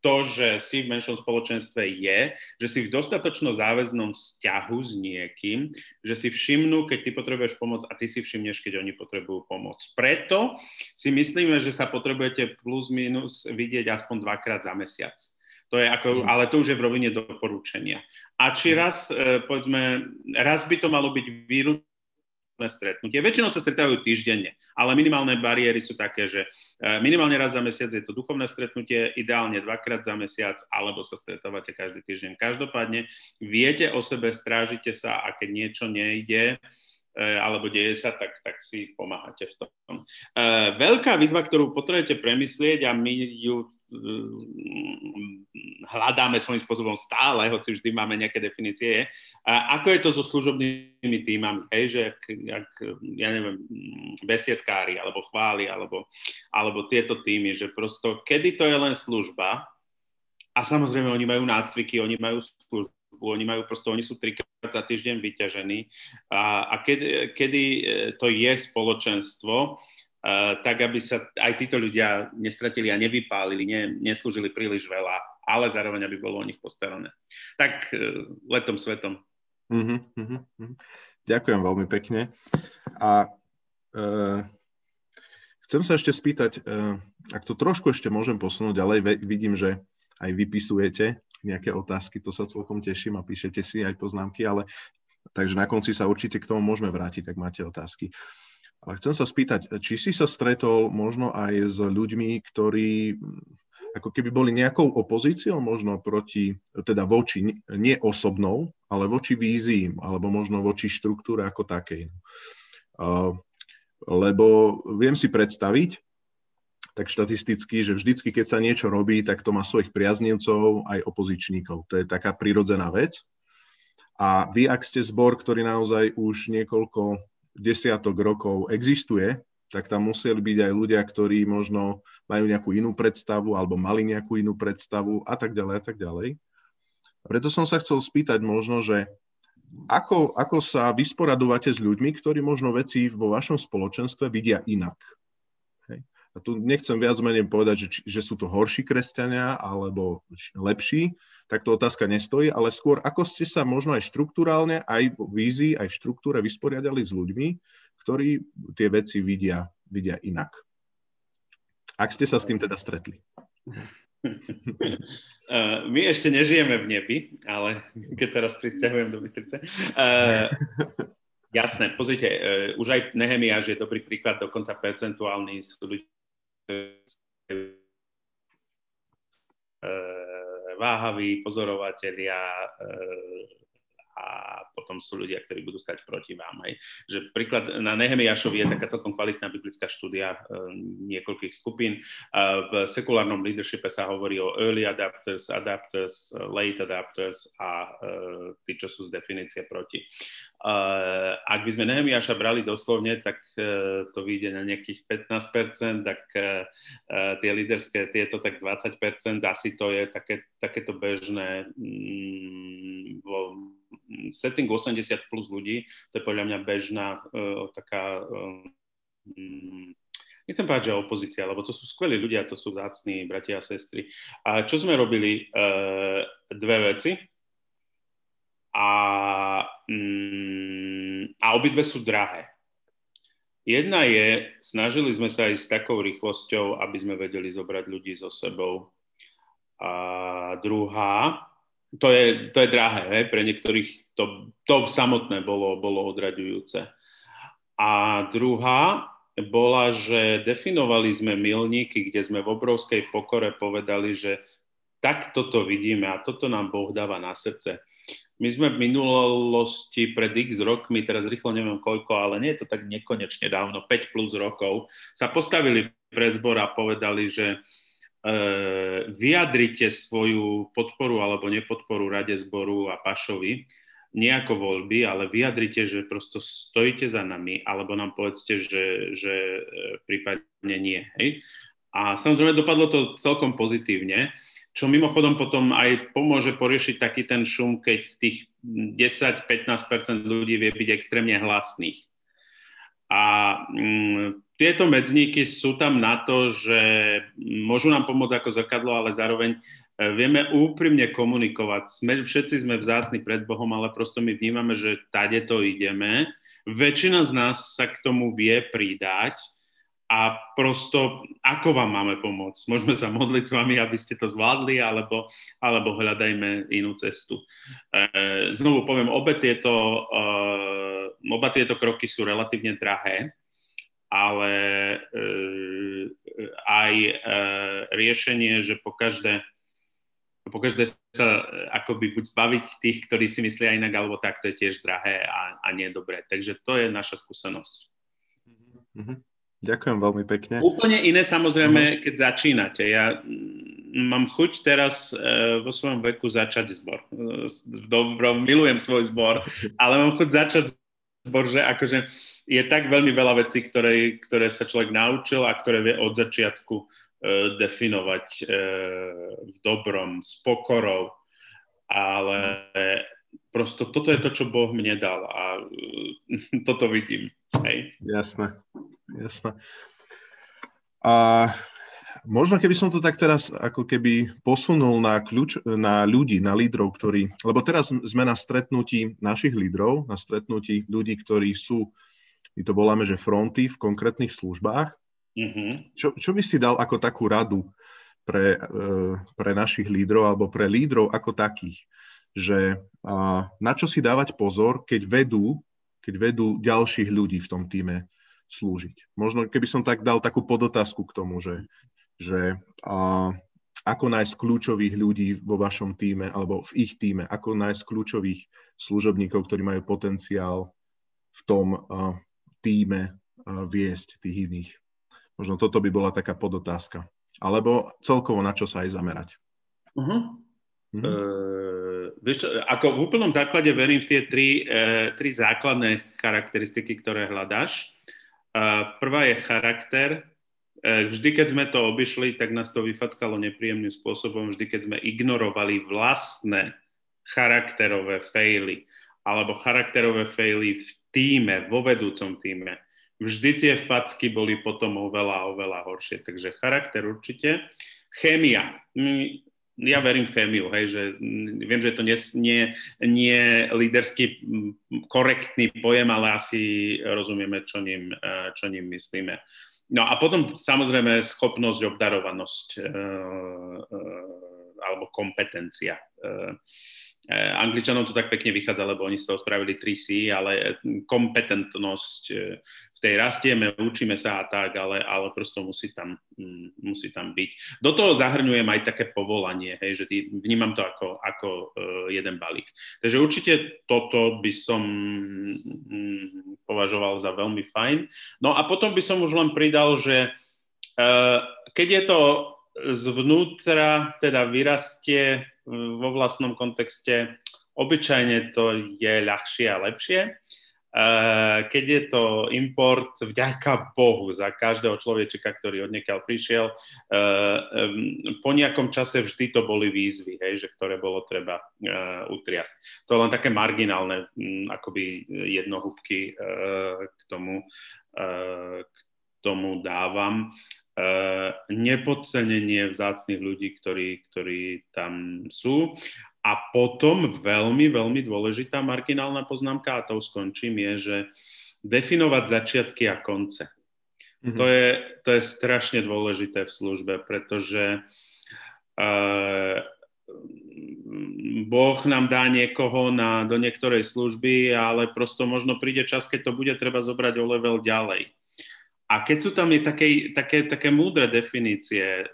to, že si v menšom spoločenstve je, že si v dostatočno záväznom vzťahu s niekým, že si všimnú, keď ty potrebuješ pomoc a ty si všimneš, keď oni potrebujú pomoc. Preto si myslíme, že sa potrebujete plus minus vidieť aspoň dvakrát za mesiac. To je ako, mm. ale to už je v rovine doporúčania. A či mm. raz, e, povedzme, raz by to malo byť výručné stretnutie. Väčšinou sa stretávajú týždenne, ale minimálne bariéry sú také, že e, minimálne raz za mesiac je to duchovné stretnutie, ideálne dvakrát za mesiac, alebo sa stretávate každý týždeň. Každopádne viete o sebe, strážite sa a keď niečo nejde, alebo deje sa, tak, tak si pomáhate v tom. E, veľká výzva, ktorú potrebujete premyslieť a my ju hľadáme svojím spôsobom stále, hoci vždy máme nejaké definície. Ako je to so služobnými týmami, hej, že ak, ak, ja neviem, besiedkári, alebo chváli, alebo, alebo tieto týmy, že prosto, kedy to je len služba, a samozrejme oni majú nácviky, oni majú službu, oni majú prosto, oni sú trikrát za týždeň vyťažení a, a kedy, kedy e, to je spoločenstvo, Uh, tak aby sa aj títo ľudia nestratili a nevypálili, ne, neslúžili príliš veľa, ale zároveň aby bolo o nich postarané. Tak uh, letom svetom. Uh-huh, uh-huh. Ďakujem veľmi pekne. A uh, chcem sa ešte spýtať, ak to trošku ešte môžem posunúť ďalej, vidím, že aj vypisujete nejaké otázky, to sa celkom teším a píšete si aj poznámky, ale takže na konci sa určite k tomu môžeme vrátiť, ak máte otázky. Ale chcem sa spýtať, či si sa stretol možno aj s ľuďmi, ktorí ako keby boli nejakou opozíciou možno proti, teda voči, nie osobnou, ale voči vízii, alebo možno voči štruktúre ako takej. Lebo viem si predstaviť, tak štatisticky, že vždycky, keď sa niečo robí, tak to má svojich priaznivcov aj opozičníkov. To je taká prirodzená vec. A vy, ak ste zbor, ktorý naozaj už niekoľko desiatok rokov existuje, tak tam museli byť aj ľudia, ktorí možno majú nejakú inú predstavu alebo mali nejakú inú predstavu a tak ďalej a tak ďalej. Preto som sa chcel spýtať možno, že ako, ako sa vysporadovate s ľuďmi, ktorí možno veci vo vašom spoločenstve vidia inak. A tu nechcem viac menej povedať, že, že sú to horší kresťania alebo lepší, tak to otázka nestojí, ale skôr ako ste sa možno aj štruktúrálne, aj v vízii, aj v štruktúre vysporiadali s ľuďmi, ktorí tie veci vidia, vidia inak. Ak ste sa s tým teda stretli. Uh, my ešte nežijeme v nebi, ale keď sa raz pristahujem do Bystrice. Uh, jasné, pozrite, uh, už aj Nehemiáš je dobrý príklad, dokonca percentuálny sú ľudia, váhaví pozorovatelia eh, a potom sú ľudia, ktorí budú stať proti vám. Hej. Že príklad na Nehemiašovi je taká celkom kvalitná biblická štúdia e, niekoľkých skupín. E, v sekulárnom leadershipe sa hovorí o early adapters, adapters, late adapters a e, tí, čo sú z definície proti. Ak by sme Nehemiaša brali doslovne, tak to vyjde na nejakých 15%, tak tie líderské tieto tak 20%, asi to je také, takéto bežné mm, vo setting 80 plus ľudí, to je podľa mňa bežná uh, taká, um, nechcem povedať, že opozícia, lebo to sú skvelí ľudia, to sú vzácní bratia a sestry. A čo sme robili? Uh, dve veci. A, um, a obidve sú drahé. Jedna je, snažili sme sa aj s takou rýchlosťou, aby sme vedeli zobrať ľudí so sebou. A druhá, to je, to je drahé, hej? pre niektorých to, to samotné bolo, bolo odraďujúce. A druhá bola, že definovali sme milníky, kde sme v obrovskej pokore povedali, že takto to vidíme a toto nám Boh dáva na srdce. My sme v minulosti pred x rokmi, teraz rýchlo neviem koľko, ale nie je to tak nekonečne dávno, 5 plus rokov, sa postavili pred zbor a povedali, že vyjadrite svoju podporu alebo nepodporu Rade zboru a Pašovi, nejako voľby, ale vyjadrite, že prosto stojíte za nami, alebo nám povedzte, že, že eh, prípadne nie. Hej? A samozrejme dopadlo to celkom pozitívne, čo mimochodom potom aj pomôže poriešiť taký ten šum, keď tých 10-15% ľudí vie byť extrémne hlasných. A mm, tieto medzníky sú tam na to, že môžu nám pomôcť ako zrkadlo, ale zároveň e, vieme úprimne komunikovať. Sme, všetci sme vzácni pred Bohom, ale prosto my vnímame, že tade to ideme. Väčšina z nás sa k tomu vie pridať a prosto ako vám máme pomôcť? Môžeme sa modliť s vami, aby ste to zvládli, alebo, alebo hľadajme inú cestu. E, znovu poviem, obe tieto, e, oba tieto kroky sú relatívne drahé ale e, aj riešenie, že po každé, po každé sa akoby buď zbaviť tých, ktorí si myslia inak, alebo tak, to je tiež drahé a, a nie dobré. Takže to je naša skúsenosť. Mm-hmm. Ďakujem veľmi pekne. Úplne iné samozrejme, mm-hmm. keď začínate. Ja mám chuť teraz uh, vo svojom veku začať zbor. Uh, dobro, milujem svoj zbor, ale mám chuť začať zbor, že akože je tak veľmi veľa vecí, ktoré, ktoré sa človek naučil a ktoré vie od začiatku uh, definovať uh, v dobrom, s pokorou, ale prosto toto je to, čo Boh mne dal a uh, toto vidím. Hej. Jasné, jasné. A možno keby som to tak teraz ako keby posunul na, kľúč, na ľudí, na lídrov, ktorí, lebo teraz sme na stretnutí našich lídrov, na stretnutí ľudí, ktorí sú, my to voláme, že fronty v konkrétnych službách. Mm-hmm. Čo, čo by si dal ako takú radu pre, e, pre našich lídrov alebo pre lídrov ako takých, že na čo si dávať pozor, keď vedú, keď vedú ďalších ľudí v tom týme slúžiť. Možno keby som tak dal takú podotázku k tomu, že, že a, ako nájsť kľúčových ľudí vo vašom týme alebo v ich týme, ako nájsť kľúčových služobníkov, ktorí majú potenciál v tom a, týme a, viesť tých iných. Možno toto by bola taká podotázka. Alebo celkovo na čo sa aj zamerať. Uh-huh. Uh, vieš čo, ako v úplnom základe verím v tie tri, uh, tri základné charakteristiky, ktoré hľadáš. Prvá je charakter. E, vždy, keď sme to obišli, tak nás to vyfackalo nepríjemným spôsobom. Vždy, keď sme ignorovali vlastné charakterové faily alebo charakterové faily v týme, vo vedúcom týme, vždy tie facky boli potom oveľa, oveľa horšie. Takže charakter určite. Chémia ja verím v chémiu, hej, že viem, že to nie, nie, nie lídersky korektný pojem, ale asi rozumieme, čo ním, e, čo ním myslíme. No a potom samozrejme schopnosť, obdarovanosť e, e, alebo kompetencia. E Angličanom to tak pekne vychádza, lebo oni z toho spravili 3C, ale kompetentnosť tej rastieme, učíme sa a tak, ale, ale prosto musí tam, mm, musí tam byť. Do toho zahrňujem aj také povolanie, hej, že tý, vnímam to ako, ako jeden balík. Takže určite toto by som mm, považoval za veľmi fajn. No a potom by som už len pridal, že keď je to zvnútra, teda vyrastie vo vlastnom kontexte, obyčajne to je ľahšie a lepšie. Eh, keď je to import, vďaka Bohu za každého človečika, ktorý od prišiel, eh, po nejakom čase vždy to boli výzvy, hej, že ktoré bolo treba eh, utriasť. To je len také marginálne akoby jednohúbky k tomu, k tomu dávam. Nepodcenenie vzácných ľudí, ktorí, ktorí tam sú a potom veľmi, veľmi dôležitá marginálna poznámka, a to skončím, je, že definovať začiatky a konce. Mm-hmm. To, je, to je strašne dôležité v službe, pretože uh, Boh nám dá niekoho na, do niektorej služby, ale prosto možno príde čas, keď to bude treba zobrať o level ďalej. A keď sú tam také, také, také múdre definície, e,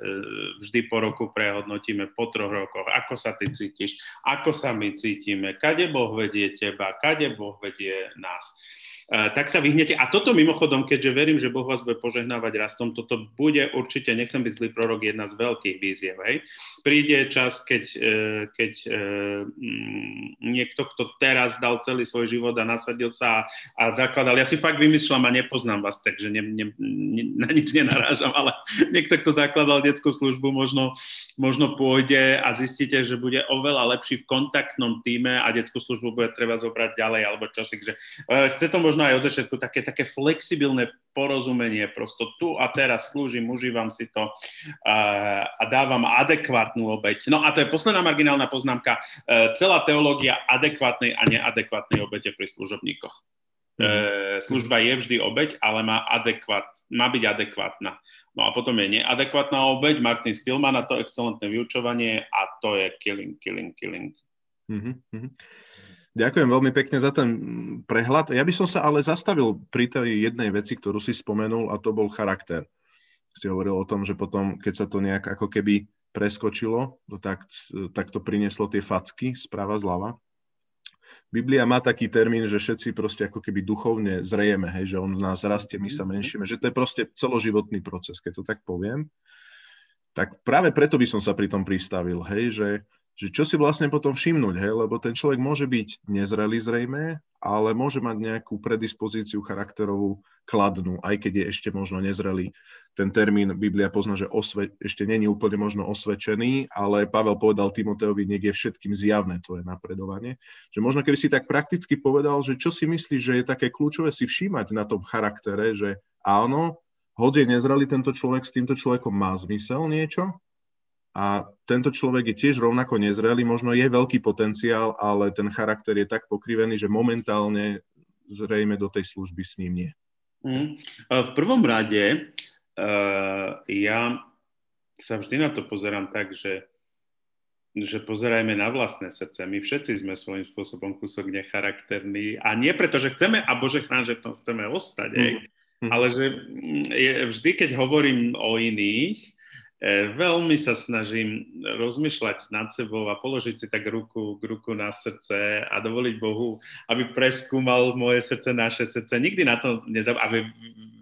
vždy po roku prehodnotíme, po troch rokoch, ako sa ty cítiš, ako sa my cítime, kade Boh vedie teba, kade Boh vedie nás. Eh, tak sa vyhnete. A toto mimochodom, keďže verím, že Boh vás bude požehnávať rastom, toto bude určite, nechcem byť zlý prorok, jedna z veľkých víziev. Hej. Príde čas, keď, eh, keď eh, mm, niekto, kto teraz dal celý svoj život a nasadil sa a, zakladal, ja si fakt vymýšľam a nepoznám vás, takže ne, ne, ne, na nič nenarážam, ale niekto, kto zakladal detskú službu, možno, možno pôjde a zistíte, že bude oveľa lepší v kontaktnom týme a detskú službu bude treba zobrať ďalej alebo čosi. že chce to možno možno aj od začiatku také, také flexibilné porozumenie, prosto tu a teraz slúžim, užívam si to a, a dávam adekvátnu obeď. No a to je posledná marginálna poznámka. E, celá teológia adekvátnej a neadekvátnej obete pri služobníkoch. E, mhm. služba je vždy obeď, ale má, adekvát, má byť adekvátna. No a potom je neadekvátna obeď, Martin Stillman a to excelentné vyučovanie a to je killing, killing, killing. Mm-hmm. Ďakujem veľmi pekne za ten prehľad. Ja by som sa ale zastavil pri tej jednej veci, ktorú si spomenul, a to bol charakter. Si hovoril o tom, že potom, keď sa to nejak ako keby preskočilo, tak, tak to prinieslo tie facky sprava zľava. Biblia má taký termín, že všetci proste ako keby duchovne zrejeme, hej, že on nás rastie, my sa menšíme, že to je proste celoživotný proces, keď to tak poviem. tak práve preto by som sa pri tom pristavil, hej, že že čo si vlastne potom všimnúť, hej? lebo ten človek môže byť nezrelý zrejme, ale môže mať nejakú predispozíciu charakterovú kladnú, aj keď je ešte možno nezrelý. Ten termín Biblia pozná, že osve, ešte není úplne možno osvedčený, ale Pavel povedal Timoteovi, nech je všetkým zjavné tvoje napredovanie. Že možno keby si tak prakticky povedal, že čo si myslíš, že je také kľúčové si všímať na tom charaktere, že áno, hoď je nezrelý tento človek, s týmto človekom má zmysel niečo, a tento človek je tiež rovnako nezrelý, možno je veľký potenciál, ale ten charakter je tak pokrivený, že momentálne zrejme do tej služby s ním nie. Mm. V prvom rade uh, ja sa vždy na to pozerám tak, že, že pozerajme na vlastné srdce. My všetci sme svojím spôsobom kúsok necharakterní a nie preto, že chceme, a Bože chrán, že v tom chceme ostať, mm. ale že je, vždy, keď hovorím o iných, E, veľmi sa snažím rozmýšľať nad sebou a položiť si tak ruku, ruku na srdce a dovoliť Bohu, aby preskúmal moje srdce, naše srdce. Nikdy na to nezab...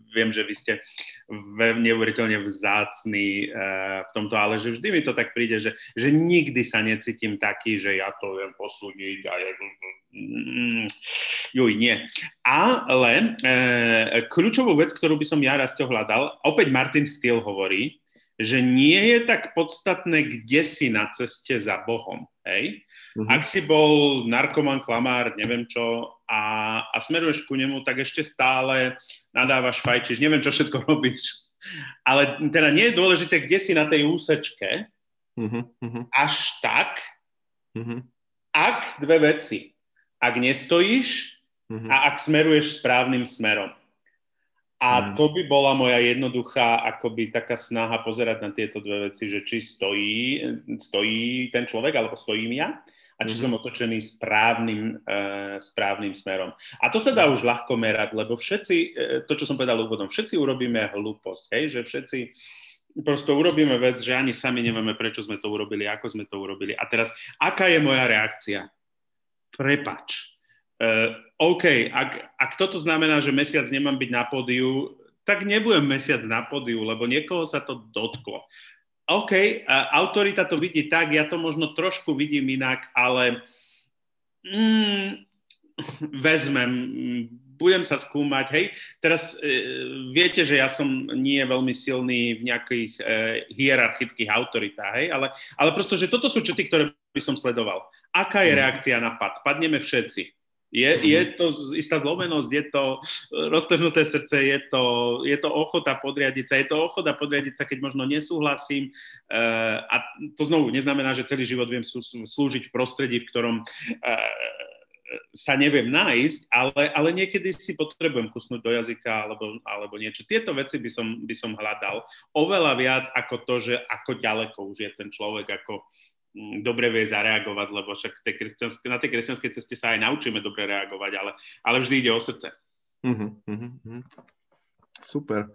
Viem, že vy ste neuveriteľne vzácni uh, v tomto, ale že vždy mi to tak príde, že, že nikdy sa necítim taký, že ja to viem posúdiť a ja... Mm, juj, nie. Ale uh, kľúčovú vec, ktorú by som ja raz hľadal, opäť Martin Steele hovorí, že nie je tak podstatné, kde si na ceste za Bohom. Hej? Uh-huh. Ak si bol narkoman, klamár, neviem čo, a, a smeruješ ku nemu, tak ešte stále nadávaš, fajčiš, neviem, čo všetko robíš. Ale teda nie je dôležité, kde si na tej úsečke. Uh-huh. až tak, uh-huh. ak dve veci. Ak nestojíš uh-huh. a ak smeruješ správnym smerom. A to by bola moja jednoduchá akoby taká snaha pozerať na tieto dve veci, že či stojí, stojí ten človek, alebo stojím ja a či mm-hmm. som otočený správnym, uh, správnym smerom. A to sa dá už ľahko merať, lebo všetci, uh, to čo som povedal úvodom, všetci urobíme hlúposť, hej, že všetci prosto urobíme vec, že ani sami nevieme, prečo sme to urobili, ako sme to urobili. A teraz, aká je moja reakcia? Prepač OK, ak, ak toto znamená, že mesiac nemám byť na pódiu, tak nebudem mesiac na pódiu, lebo niekoho sa to dotklo. OK, uh, autorita to vidí tak, ja to možno trošku vidím inak, ale mm, vezmem, budem sa skúmať, hej. Teraz e, viete, že ja som nie veľmi silný v nejakých e, hierarchických autoritách, hej, ale, ale prosto, že toto sú čety, ktoré by som sledoval. Aká je mhm. reakcia na pad? Padneme všetci. Je, mm-hmm. je to istá zlomenosť, je to roztrhnuté srdce, je to, je to ochota podriadiť sa, je to ochota podriadiť sa, keď možno nesúhlasím. Uh, a to znovu neznamená, že celý život viem sú, slúžiť v prostredí, v ktorom uh, sa neviem nájsť, ale, ale niekedy si potrebujem kusnúť do jazyka alebo, alebo niečo. Tieto veci by som, by som hľadal oveľa viac ako to, že ako ďaleko už je ten človek, ako, dobre vie zareagovať, lebo však tej na tej kresťanskej ceste sa aj naučíme dobre reagovať, ale, ale vždy ide o srdce. Uh-huh, uh-huh. Super.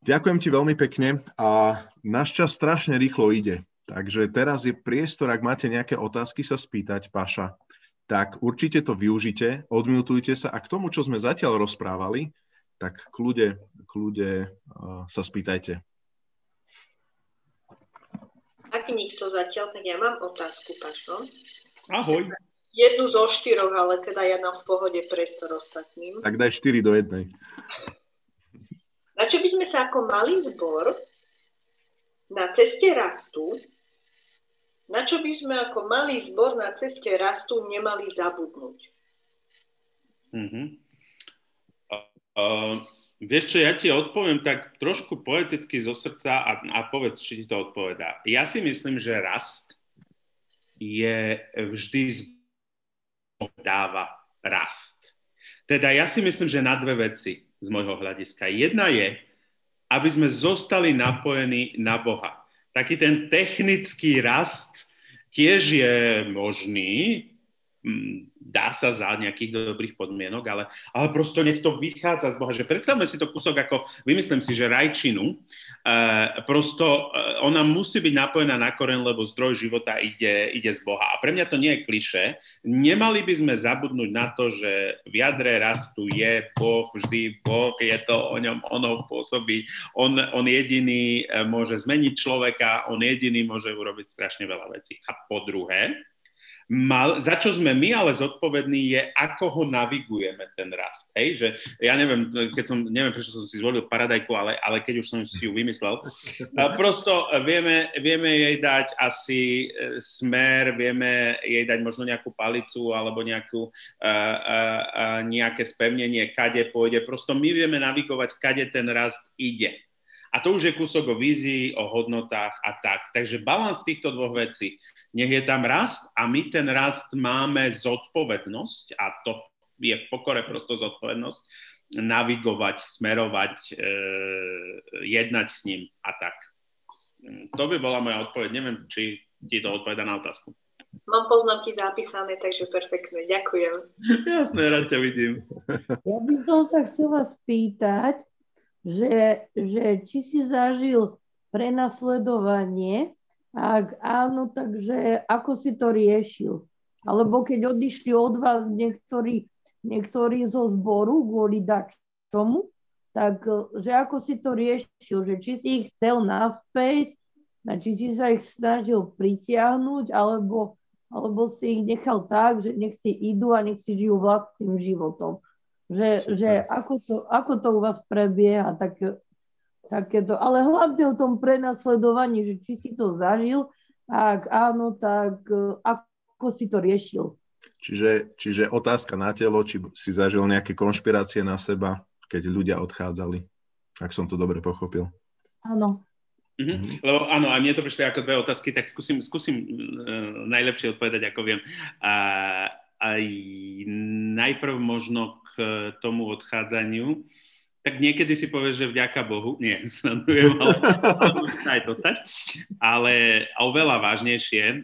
Ďakujem ti veľmi pekne a náš čas strašne rýchlo ide. Takže teraz je priestor, ak máte nejaké otázky sa spýtať, Paša, tak určite to využite, odmutujte sa a k tomu, čo sme zatiaľ rozprávali, tak kľude, kľude sa spýtajte. Ak nikto zatiaľ, tak ja mám otázku, Pašo. Ahoj. Jednu zo štyroch, ale teda ja nám v pohode priestor ostatným. Tak daj štyri do jednej. Na čo by sme sa ako malý zbor na ceste rastu, na čo by sme ako malý zbor na ceste rastu nemali zabudnúť? Mm-hmm. Uh, uh, Vieš čo, ja ti odpoviem tak trošku poeticky zo srdca a, a povedz, či ti to odpovedá. Ja si myslím, že rast je vždy dáva rast. Teda ja si myslím, že na dve veci z môjho hľadiska. Jedna je, aby sme zostali napojení na Boha. Taký ten technický rast tiež je možný, dá sa za nejakých dobrých podmienok, ale, ale prosto nech to vychádza z Boha. Že predstavme si to kúsok ako, vymyslím si, že rajčinu, e, prosto e, ona musí byť napojená na koren, lebo zdroj života ide, ide z Boha. A pre mňa to nie je kliše. Nemali by sme zabudnúť na to, že v jadre rastu je Boh, vždy Boh, je to o ňom, ono pôsobí. On, on jediný e, môže zmeniť človeka, on jediný môže urobiť strašne veľa vecí. A po druhé, mal, za čo sme my ale zodpovední je, ako ho navigujeme ten rast. Hej? Že ja neviem, keď som, neviem, prečo som si zvolil paradajku, ale, ale keď už som si ju vymyslel, prosto vieme, vieme jej dať asi e, smer, vieme jej dať možno nejakú palicu alebo nejakú, uh, uh, uh, nejaké spevnenie, kade pôjde. Prosto my vieme navigovať, kade ten rast ide. A to už je kúsok o vízii, o hodnotách a tak. Takže balans týchto dvoch vecí. Nech je tam rast a my ten rast máme zodpovednosť a to je v pokore prosto zodpovednosť navigovať, smerovať, e, jednať s ním a tak. To by bola moja odpoveď. Neviem, či ti to odpoveda na otázku. Mám poznámky zapísané, takže perfektne. Ďakujem. Jasné, rád ťa vidím. Ja by som sa chcela spýtať, že, že či si zažil prenasledovanie, ak áno, takže ako si to riešil? Alebo keď odišli od vás niektorí, niektorí zo zboru kvôli čomu, tak že ako si to riešil, že či si ich chcel naspäť, či si sa ich snažil pritiahnuť, alebo, alebo si ich nechal tak, že nech si idú a nech si žijú vlastným životom. Že, že ako, to, ako to u vás prebieha, tak, takéto, ale hlavne o tom prenasledovaní, že či si to zažil, ak áno, tak e, ako si to riešil. Čiže, čiže otázka na telo, či si zažil nejaké konšpirácie na seba, keď ľudia odchádzali, ak som to dobre pochopil. Áno. Mm-hmm. Lebo áno, a mne to prišli ako dve otázky, tak skúsim, skúsim uh, najlepšie odpovedať, ako viem. Uh, aj najprv možno k tomu odchádzaniu, tak niekedy si povieš, že vďaka Bohu, nie, sledujem, ale aj to ale oveľa vážnejšie e,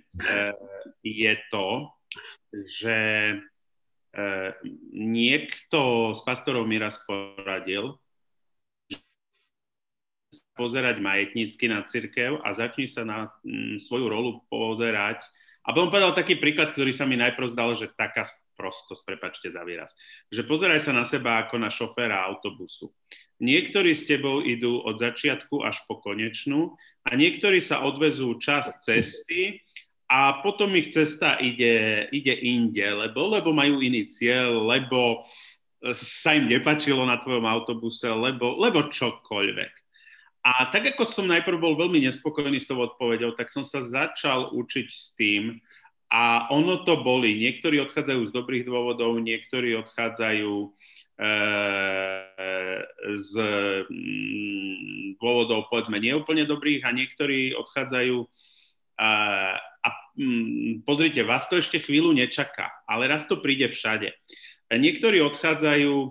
je to, že e, niekto z pastorov mi raz poradil, pozerať majetnícky na cirkev a začni sa na m, svoju rolu pozerať a on povedal taký príklad, ktorý sa mi najprv zdal, že taká prostosť, prepačte za výraz. Že pozeraj sa na seba ako na šoféra autobusu. Niektorí s tebou idú od začiatku až po konečnú a niektorí sa odvezú čas cesty a potom ich cesta ide, ide inde, lebo, lebo majú iný cieľ, lebo sa im nepačilo na tvojom autobuse, lebo, lebo čokoľvek. A tak ako som najprv bol veľmi nespokojný s tou odpoveďou, tak som sa začal učiť s tým a ono to boli. Niektorí odchádzajú z dobrých dôvodov, niektorí odchádzajú e, z mm, dôvodov povedzme neúplne dobrých a niektorí odchádzajú a, a mm, pozrite, vás to ešte chvíľu nečaká, ale raz to príde všade. Niektorí odchádzajú e,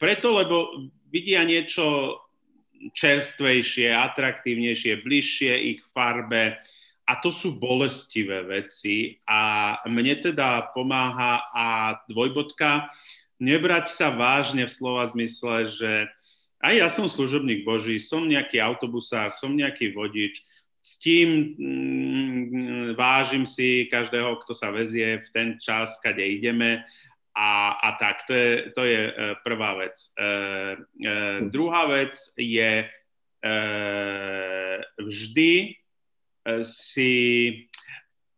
preto, lebo vidia niečo čerstvejšie, atraktívnejšie, bližšie ich farbe. A to sú bolestivé veci. A mne teda pomáha a dvojbodka nebrať sa vážne v slova zmysle, že aj ja som služobník Boží, som nejaký autobusár, som nejaký vodič, s tým mm, vážim si každého, kto sa vezie v ten čas, kade ideme a, a tak, to je, to je e, prvá vec. E, e, hm. druhá vec je e, vždy e, si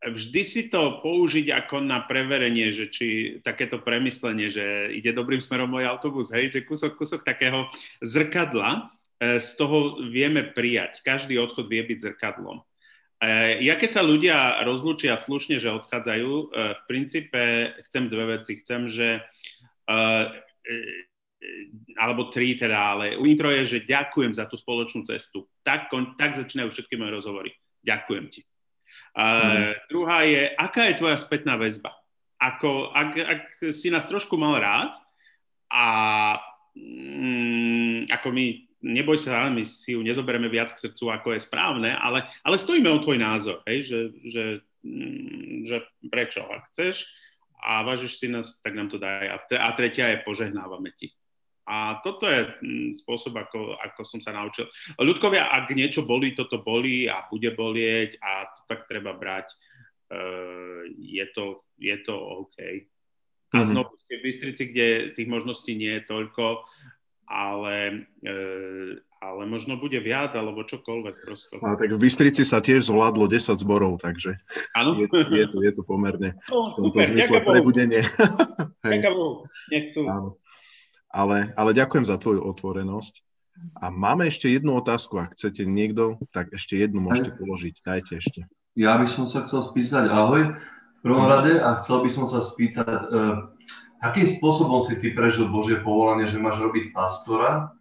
vždy si to použiť ako na preverenie, že či takéto premyslenie, že ide dobrým smerom môj autobus, hej, že kúsok, kúsok takého zrkadla, e, z toho vieme prijať. Každý odchod vie byť zrkadlom. E, ja keď sa ľudia rozlúčia slušne, že odchádzajú, e, v princípe chcem dve veci. Chcem, že e, alebo tri teda, ale intro je, že ďakujem za tú spoločnú cestu. Tak, tak začínajú všetky moje rozhovory. Ďakujem ti. mm. Druhá je, aká je tvoja spätná väzba? Ako, ak, ak si nás trošku mal rád a mm, ako my neboj sa, my si ju nezoberieme viac k srdcu, ako je správne, ale, ale stojíme o tvoj názor, hej, že, že, mm, že prečo, ak chceš a vážiš si nás, tak nám to daj. A, a tretia je požehnávame ti. A toto je mm, spôsob, ako, ako som sa naučil. Ľudkovia, ak niečo bolí, toto bolí a bude bolieť a to tak treba brať, uh, je, to, je to OK. A mm-hmm. znovu v Bystrici, kde tých možností nie je toľko, ale, uh, ale možno bude viac, alebo čokoľvek prosto. A tak v Bystrici sa tiež zvládlo 10 zborov, takže ano? Je, je, to, je to pomerne oh, v tomto super, zmysle prebudenie. Ďakujem Nech sú. Áno. Ale, ale ďakujem za tvoju otvorenosť. A máme ešte jednu otázku, ak chcete niekto, tak ešte jednu môžete položiť. Dajte ešte. Ja by som sa chcel spýtať, ahoj, v prvom rade a chcel by som sa spýtať, uh, akým spôsobom si ty prežil Božie povolanie, že máš robiť pastora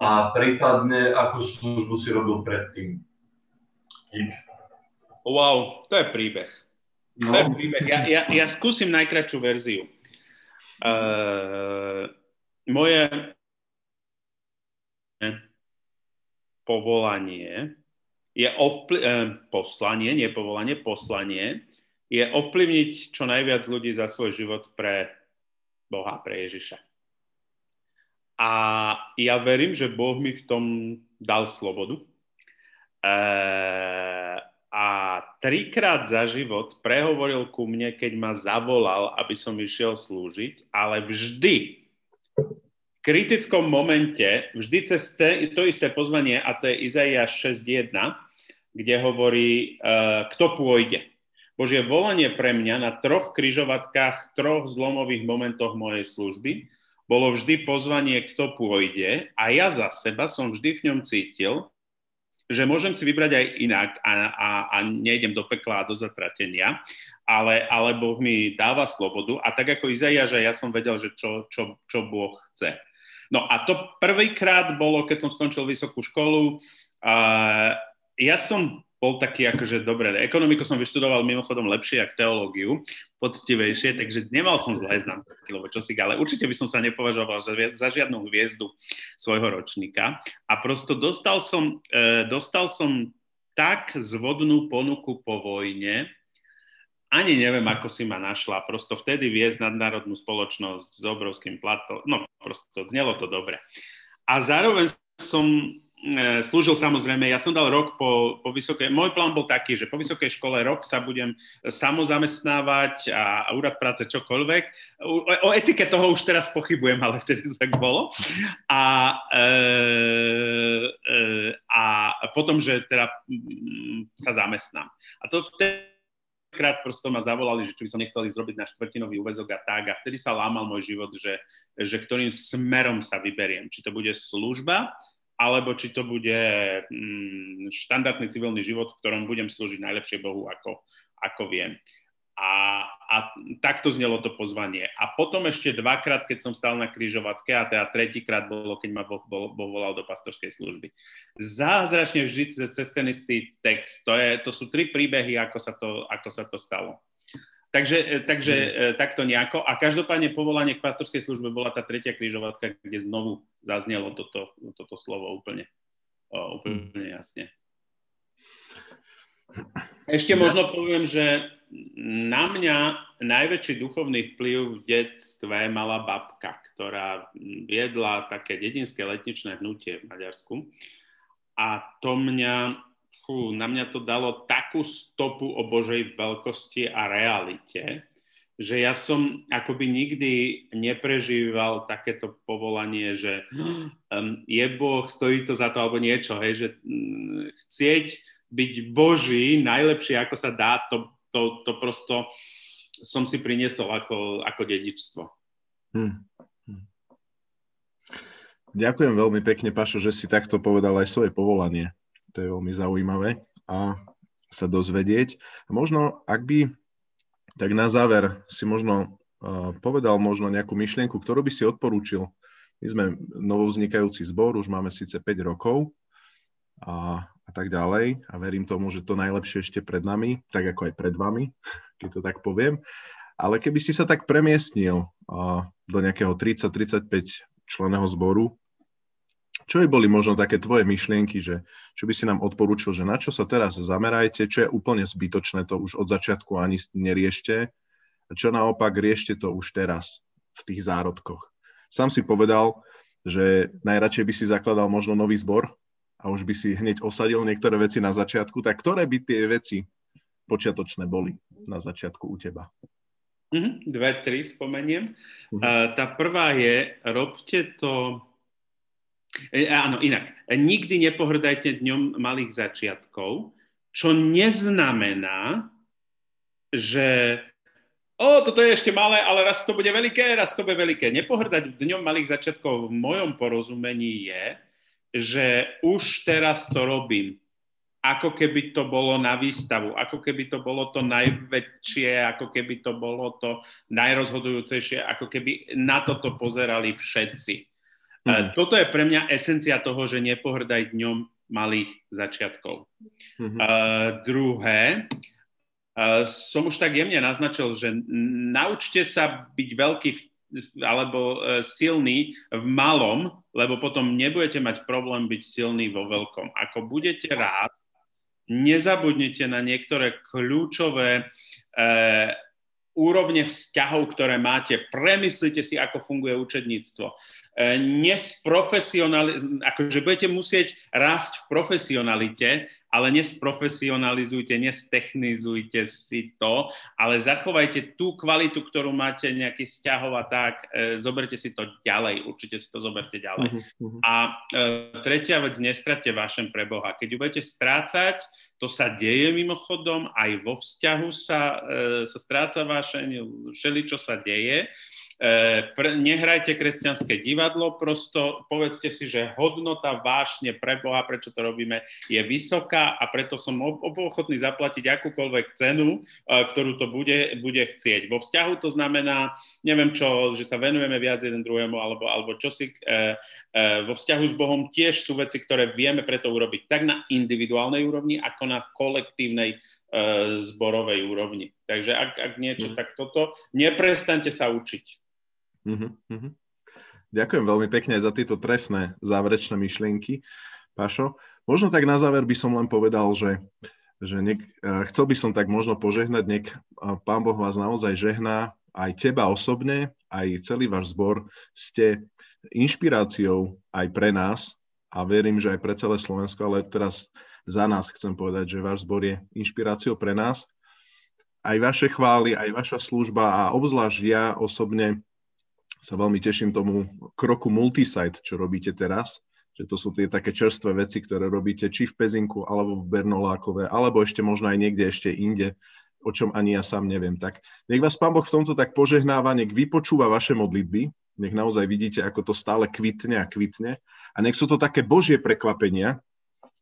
a prípadne akú službu si robil predtým? Wow, to je príbeh. No. To je príbeh. Ja, ja, ja skúsim najkračšiu verziu. Uh, moje povolanie je ovpl- eh, poslanie, nie povolanie, poslanie, je ovplyvniť čo najviac ľudí za svoj život pre Boha, pre Ježiša. A ja verím, že Boh mi v tom dal slobodu. E, a trikrát za život prehovoril ku mne, keď ma zavolal, aby som išiel slúžiť, ale vždy v kritickom momente, vždy cez te, to isté pozvanie, a to je Izaiáš 6.1, kde hovorí, uh, kto pôjde. Božie volanie pre mňa na troch kryžovatkách, troch zlomových momentoch mojej služby bolo vždy pozvanie, kto pôjde a ja za seba som vždy v ňom cítil, že môžem si vybrať aj inak a, a, a nejdem do pekla a do zatratenia, ale, ale Boh mi dáva slobodu a tak ako Izaiáš, ja som vedel, že čo, čo, čo Boh chce. No a to prvýkrát bolo, keď som skončil vysokú školu. Uh, ja som bol taký akože, dobre, ekonomiku som vyštudoval mimochodom lepšie ako teológiu, poctivejšie, takže nemal som zlé známky, lebo čo si, ale určite by som sa nepovažoval za, za žiadnu hviezdu svojho ročníka. A prosto dostal som, uh, dostal som tak zvodnú ponuku po vojne, ani neviem, ako si ma našla. Prosto vtedy viesť nadnárodnú spoločnosť s obrovským platom. No, prosto znelo to dobre. A zároveň som e, slúžil samozrejme, ja som dal rok po, po vysokej, môj plán bol taký, že po vysokej škole rok sa budem samozamestnávať a, a úrad práce čokoľvek. O, o etike toho už teraz pochybujem, ale vtedy to tak bolo. A, e, e, a potom, že teda m, sa zamestnám. A to vtedy prosto ma zavolali, že či by som nechcel ísť zrobiť na štvrtinový úvezok a tak. A vtedy sa lámal môj život, že, že ktorým smerom sa vyberiem. Či to bude služba, alebo či to bude mm, štandardný civilný život, v ktorom budem slúžiť najlepšie Bohu, ako, ako viem. A, a takto znelo to pozvanie. A potom ešte dvakrát, keď som stal na krížovatke, a teda tretíkrát bolo, keď ma boh, boh, boh volal do pastorskej služby. Zázračne vždy cez ten istý text. To, je, to sú tri príbehy, ako sa to, ako sa to stalo. Takže, takže mm. takto nejako. A každopádne povolanie k pastorskej službe bola tá tretia krížovatka, kde znovu zaznelo toto, toto slovo úplne, úplne mm. jasne. Ešte možno poviem, že na mňa najväčší duchovný vplyv v detstve mala babka, ktorá viedla také dedinské letničné hnutie v Maďarsku. A to mňa, fú, na mňa to dalo takú stopu o Božej veľkosti a realite, že ja som akoby nikdy neprežíval takéto povolanie, že je Boh, stojí to za to, alebo niečo, hej, že um, chcieť byť Boží najlepšie, ako sa dá, to, to, to prosto som si priniesol ako, ako dedičstvo. Hmm. Ďakujem veľmi pekne, Pašo, že si takto povedal aj svoje povolanie. To je veľmi zaujímavé a sa dozvedieť. A možno, ak by, tak na záver si možno uh, povedal možno nejakú myšlienku, ktorú by si odporúčil. My sme novovznikajúci zbor, už máme síce 5 rokov, a, a tak ďalej. A verím tomu, že to najlepšie ešte pred nami, tak ako aj pred vami, keď to tak poviem. Ale keby si sa tak premiestnil a, do nejakého 30-35 členého zboru, čo by boli možno také tvoje myšlienky, že čo by si nám odporúčil, že na čo sa teraz zamerajte, čo je úplne zbytočné, to už od začiatku ani neriešte, a čo naopak riešte to už teraz v tých zárodkoch. Sám si povedal, že najradšej by si zakladal možno nový zbor a už by si hneď osadil niektoré veci na začiatku, tak ktoré by tie veci počiatočné boli na začiatku u teba? Mm-hmm, dve, tri spomeniem. Mm-hmm. Uh, tá prvá je, robte to... E, áno, inak. Nikdy nepohrdajte dňom malých začiatkov, čo neznamená, že o, toto je ešte malé, ale raz to bude veľké, raz to bude veľké. Nepohrdať dňom malých začiatkov v mojom porozumení je, že už teraz to robím ako keby to bolo na výstavu, ako keby to bolo to najväčšie, ako keby to bolo to najrozhodujúcejšie, ako keby na toto pozerali všetci. Mm. Toto je pre mňa esencia toho, že nepohrdaj dňom malých začiatkov. Mm-hmm. Uh, druhé, uh, som už tak jemne naznačil, že naučte sa byť veľký alebo uh, silný v malom, lebo potom nebudete mať problém byť silný vo veľkom. Ako budete rád, nezabudnite na niektoré kľúčové e, úrovne vzťahov, ktoré máte. Premyslite si, ako funguje učedníctvo. E, nesprofesionali- akože budete musieť rásť v profesionalite, ale nesprofesionalizujte, nestechnizujte si to, ale zachovajte tú kvalitu, ktorú máte nejaký vzťahov a tak, e, zoberte si to ďalej, určite si to zoberte ďalej. Uh-huh. A e, tretia vec, nestrate vášem pre Boha. Keď ju budete strácať, to sa deje mimochodom, aj vo vzťahu sa, e, sa stráca vášeň, všeli, čo sa deje, pre, nehrajte kresťanské divadlo, prosto povedzte si, že hodnota vášne pre Boha, prečo to robíme, je vysoká a preto som ochotný zaplatiť akúkoľvek cenu, e, ktorú to bude, bude chcieť. Vo vzťahu to znamená, neviem čo, že sa venujeme viac jeden druhému, alebo, alebo čo si... E, e, vo vzťahu s Bohom tiež sú veci, ktoré vieme preto urobiť tak na individuálnej úrovni, ako na kolektívnej e, zborovej úrovni. Takže ak, ak niečo, mm. tak toto, neprestante sa učiť. Uh-huh. Ďakujem veľmi pekne za tieto trefné záverečné myšlienky. Pašo, možno tak na záver by som len povedal, že, že nek, chcel by som tak možno požehnať, nech Pán Boh vás naozaj žehná, aj teba osobne, aj celý váš zbor. Ste inšpiráciou aj pre nás a verím, že aj pre celé Slovensko, ale teraz za nás chcem povedať, že váš zbor je inšpiráciou pre nás. Aj vaše chvály, aj vaša služba a obzvlášť ja osobne sa veľmi teším tomu kroku multisite, čo robíte teraz, že to sú tie také čerstvé veci, ktoré robíte či v Pezinku, alebo v Bernolákové, alebo ešte možno aj niekde ešte inde, o čom ani ja sám neviem. Tak nech vás Pán Boh v tomto tak požehnáva, nech vypočúva vaše modlitby, nech naozaj vidíte, ako to stále kvitne a kvitne a nech sú to také Božie prekvapenia,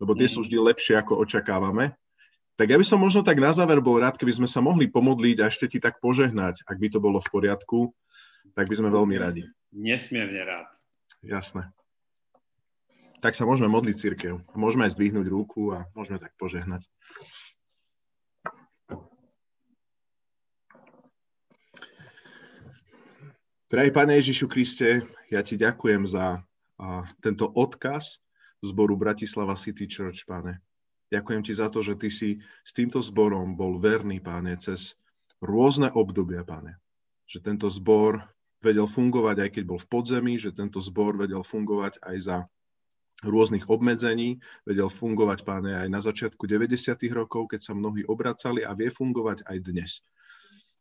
lebo tie sú vždy lepšie, ako očakávame. Tak ja by som možno tak na záver bol rád, keby sme sa mohli pomodliť a ešte ti tak požehnať, ak by to bolo v poriadku tak by sme veľmi radi. Nesmierne rád. Jasné. Tak sa môžeme modliť církev. Môžeme aj zdvihnúť ruku a môžeme tak požehnať. Drahý Pane Ježišu Kriste, ja Ti ďakujem za a, tento odkaz zboru Bratislava City Church, Pane. Ďakujem Ti za to, že Ty si s týmto zborom bol verný, Pane, cez rôzne obdobia, Pane. Že tento zbor vedel fungovať, aj keď bol v podzemí, že tento zbor vedel fungovať aj za rôznych obmedzení, vedel fungovať, páne, aj na začiatku 90. rokov, keď sa mnohí obracali a vie fungovať aj dnes.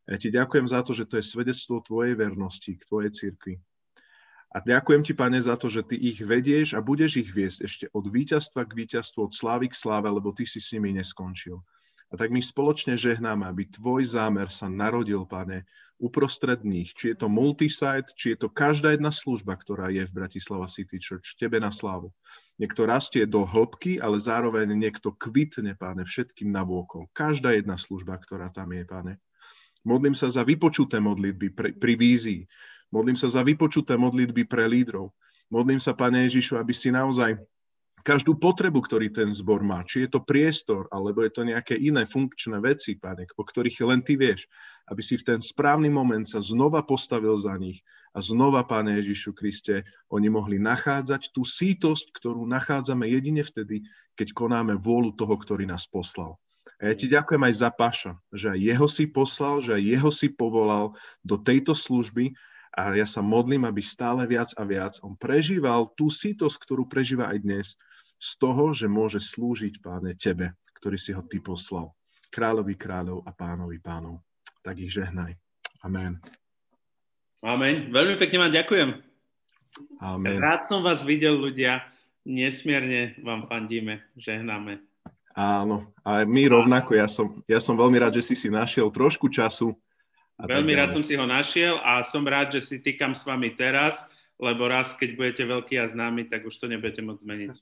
Ja ti ďakujem za to, že to je svedectvo tvojej vernosti k tvojej cirkvi. A ďakujem ti, pane, za to, že ty ich vedieš a budeš ich viesť ešte od víťazstva k víťazstvu, od slávy k sláve, lebo ty si s nimi neskončil. A tak my spoločne žehnáme, aby tvoj zámer sa narodil, pane, uprostred nich. Či je to multisite, či je to každá jedna služba, ktorá je v Bratislava City Church, tebe na slávu. Niekto rastie do hĺbky, ale zároveň niekto kvitne, páne, všetkým navôkol. Každá jedna služba, ktorá tam je, páne. Modlím sa za vypočuté modlitby pri, pri vízii. Modlím sa za vypočuté modlitby pre lídrov. Modlím sa, Pane Ježišu, aby si naozaj každú potrebu, ktorý ten zbor má. Či je to priestor, alebo je to nejaké iné funkčné veci, pane, o ktorých len ty vieš, aby si v ten správny moment sa znova postavil za nich a znova, Pane Ježišu Kriste, oni mohli nachádzať tú sítosť, ktorú nachádzame jedine vtedy, keď konáme vôľu toho, ktorý nás poslal. A ja ti ďakujem aj za Paša, že aj jeho si poslal, že aj jeho si povolal do tejto služby A ja sa modlím, aby stále viac a viac on prežíval tú sítosť, ktorú prežíva aj dnes, z toho, že môže slúžiť, páne, tebe, ktorý si ho ty poslal. Kráľovi kráľov a pánovi pánov. Tak ich žehnaj. Amen. Amen. Veľmi pekne vám ďakujem. Amen. Rád som vás videl, ľudia. Nesmierne vám fandíme, žehnáme. Áno, a my rovnako, ja som, ja som veľmi rád, že si si našiel trošku času. A veľmi rád som si ho našiel a som rád, že si týkam s vami teraz, lebo raz, keď budete veľký a známy, tak už to nebudete môcť zmeniť.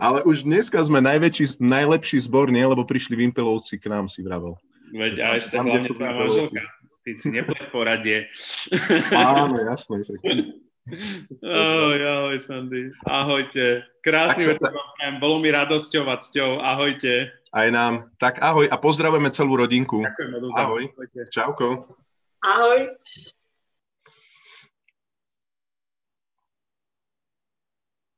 Ale už dneska sme najväčší, najlepší zbor, nie? Lebo prišli Vimpelovci k nám, si vravel. Veď a ešte hlavne tvoja manželka. Ty si nepleť poradie. Áno, jasné. Ahoj, ahoj, Sandy. Ahojte. Krásny večer vám prajem. Bolo mi radosťou a cťou. Ahojte. Aj nám. Tak ahoj a pozdravujeme celú rodinku. Ďakujem, Ahoj. Čauko. Ahoj.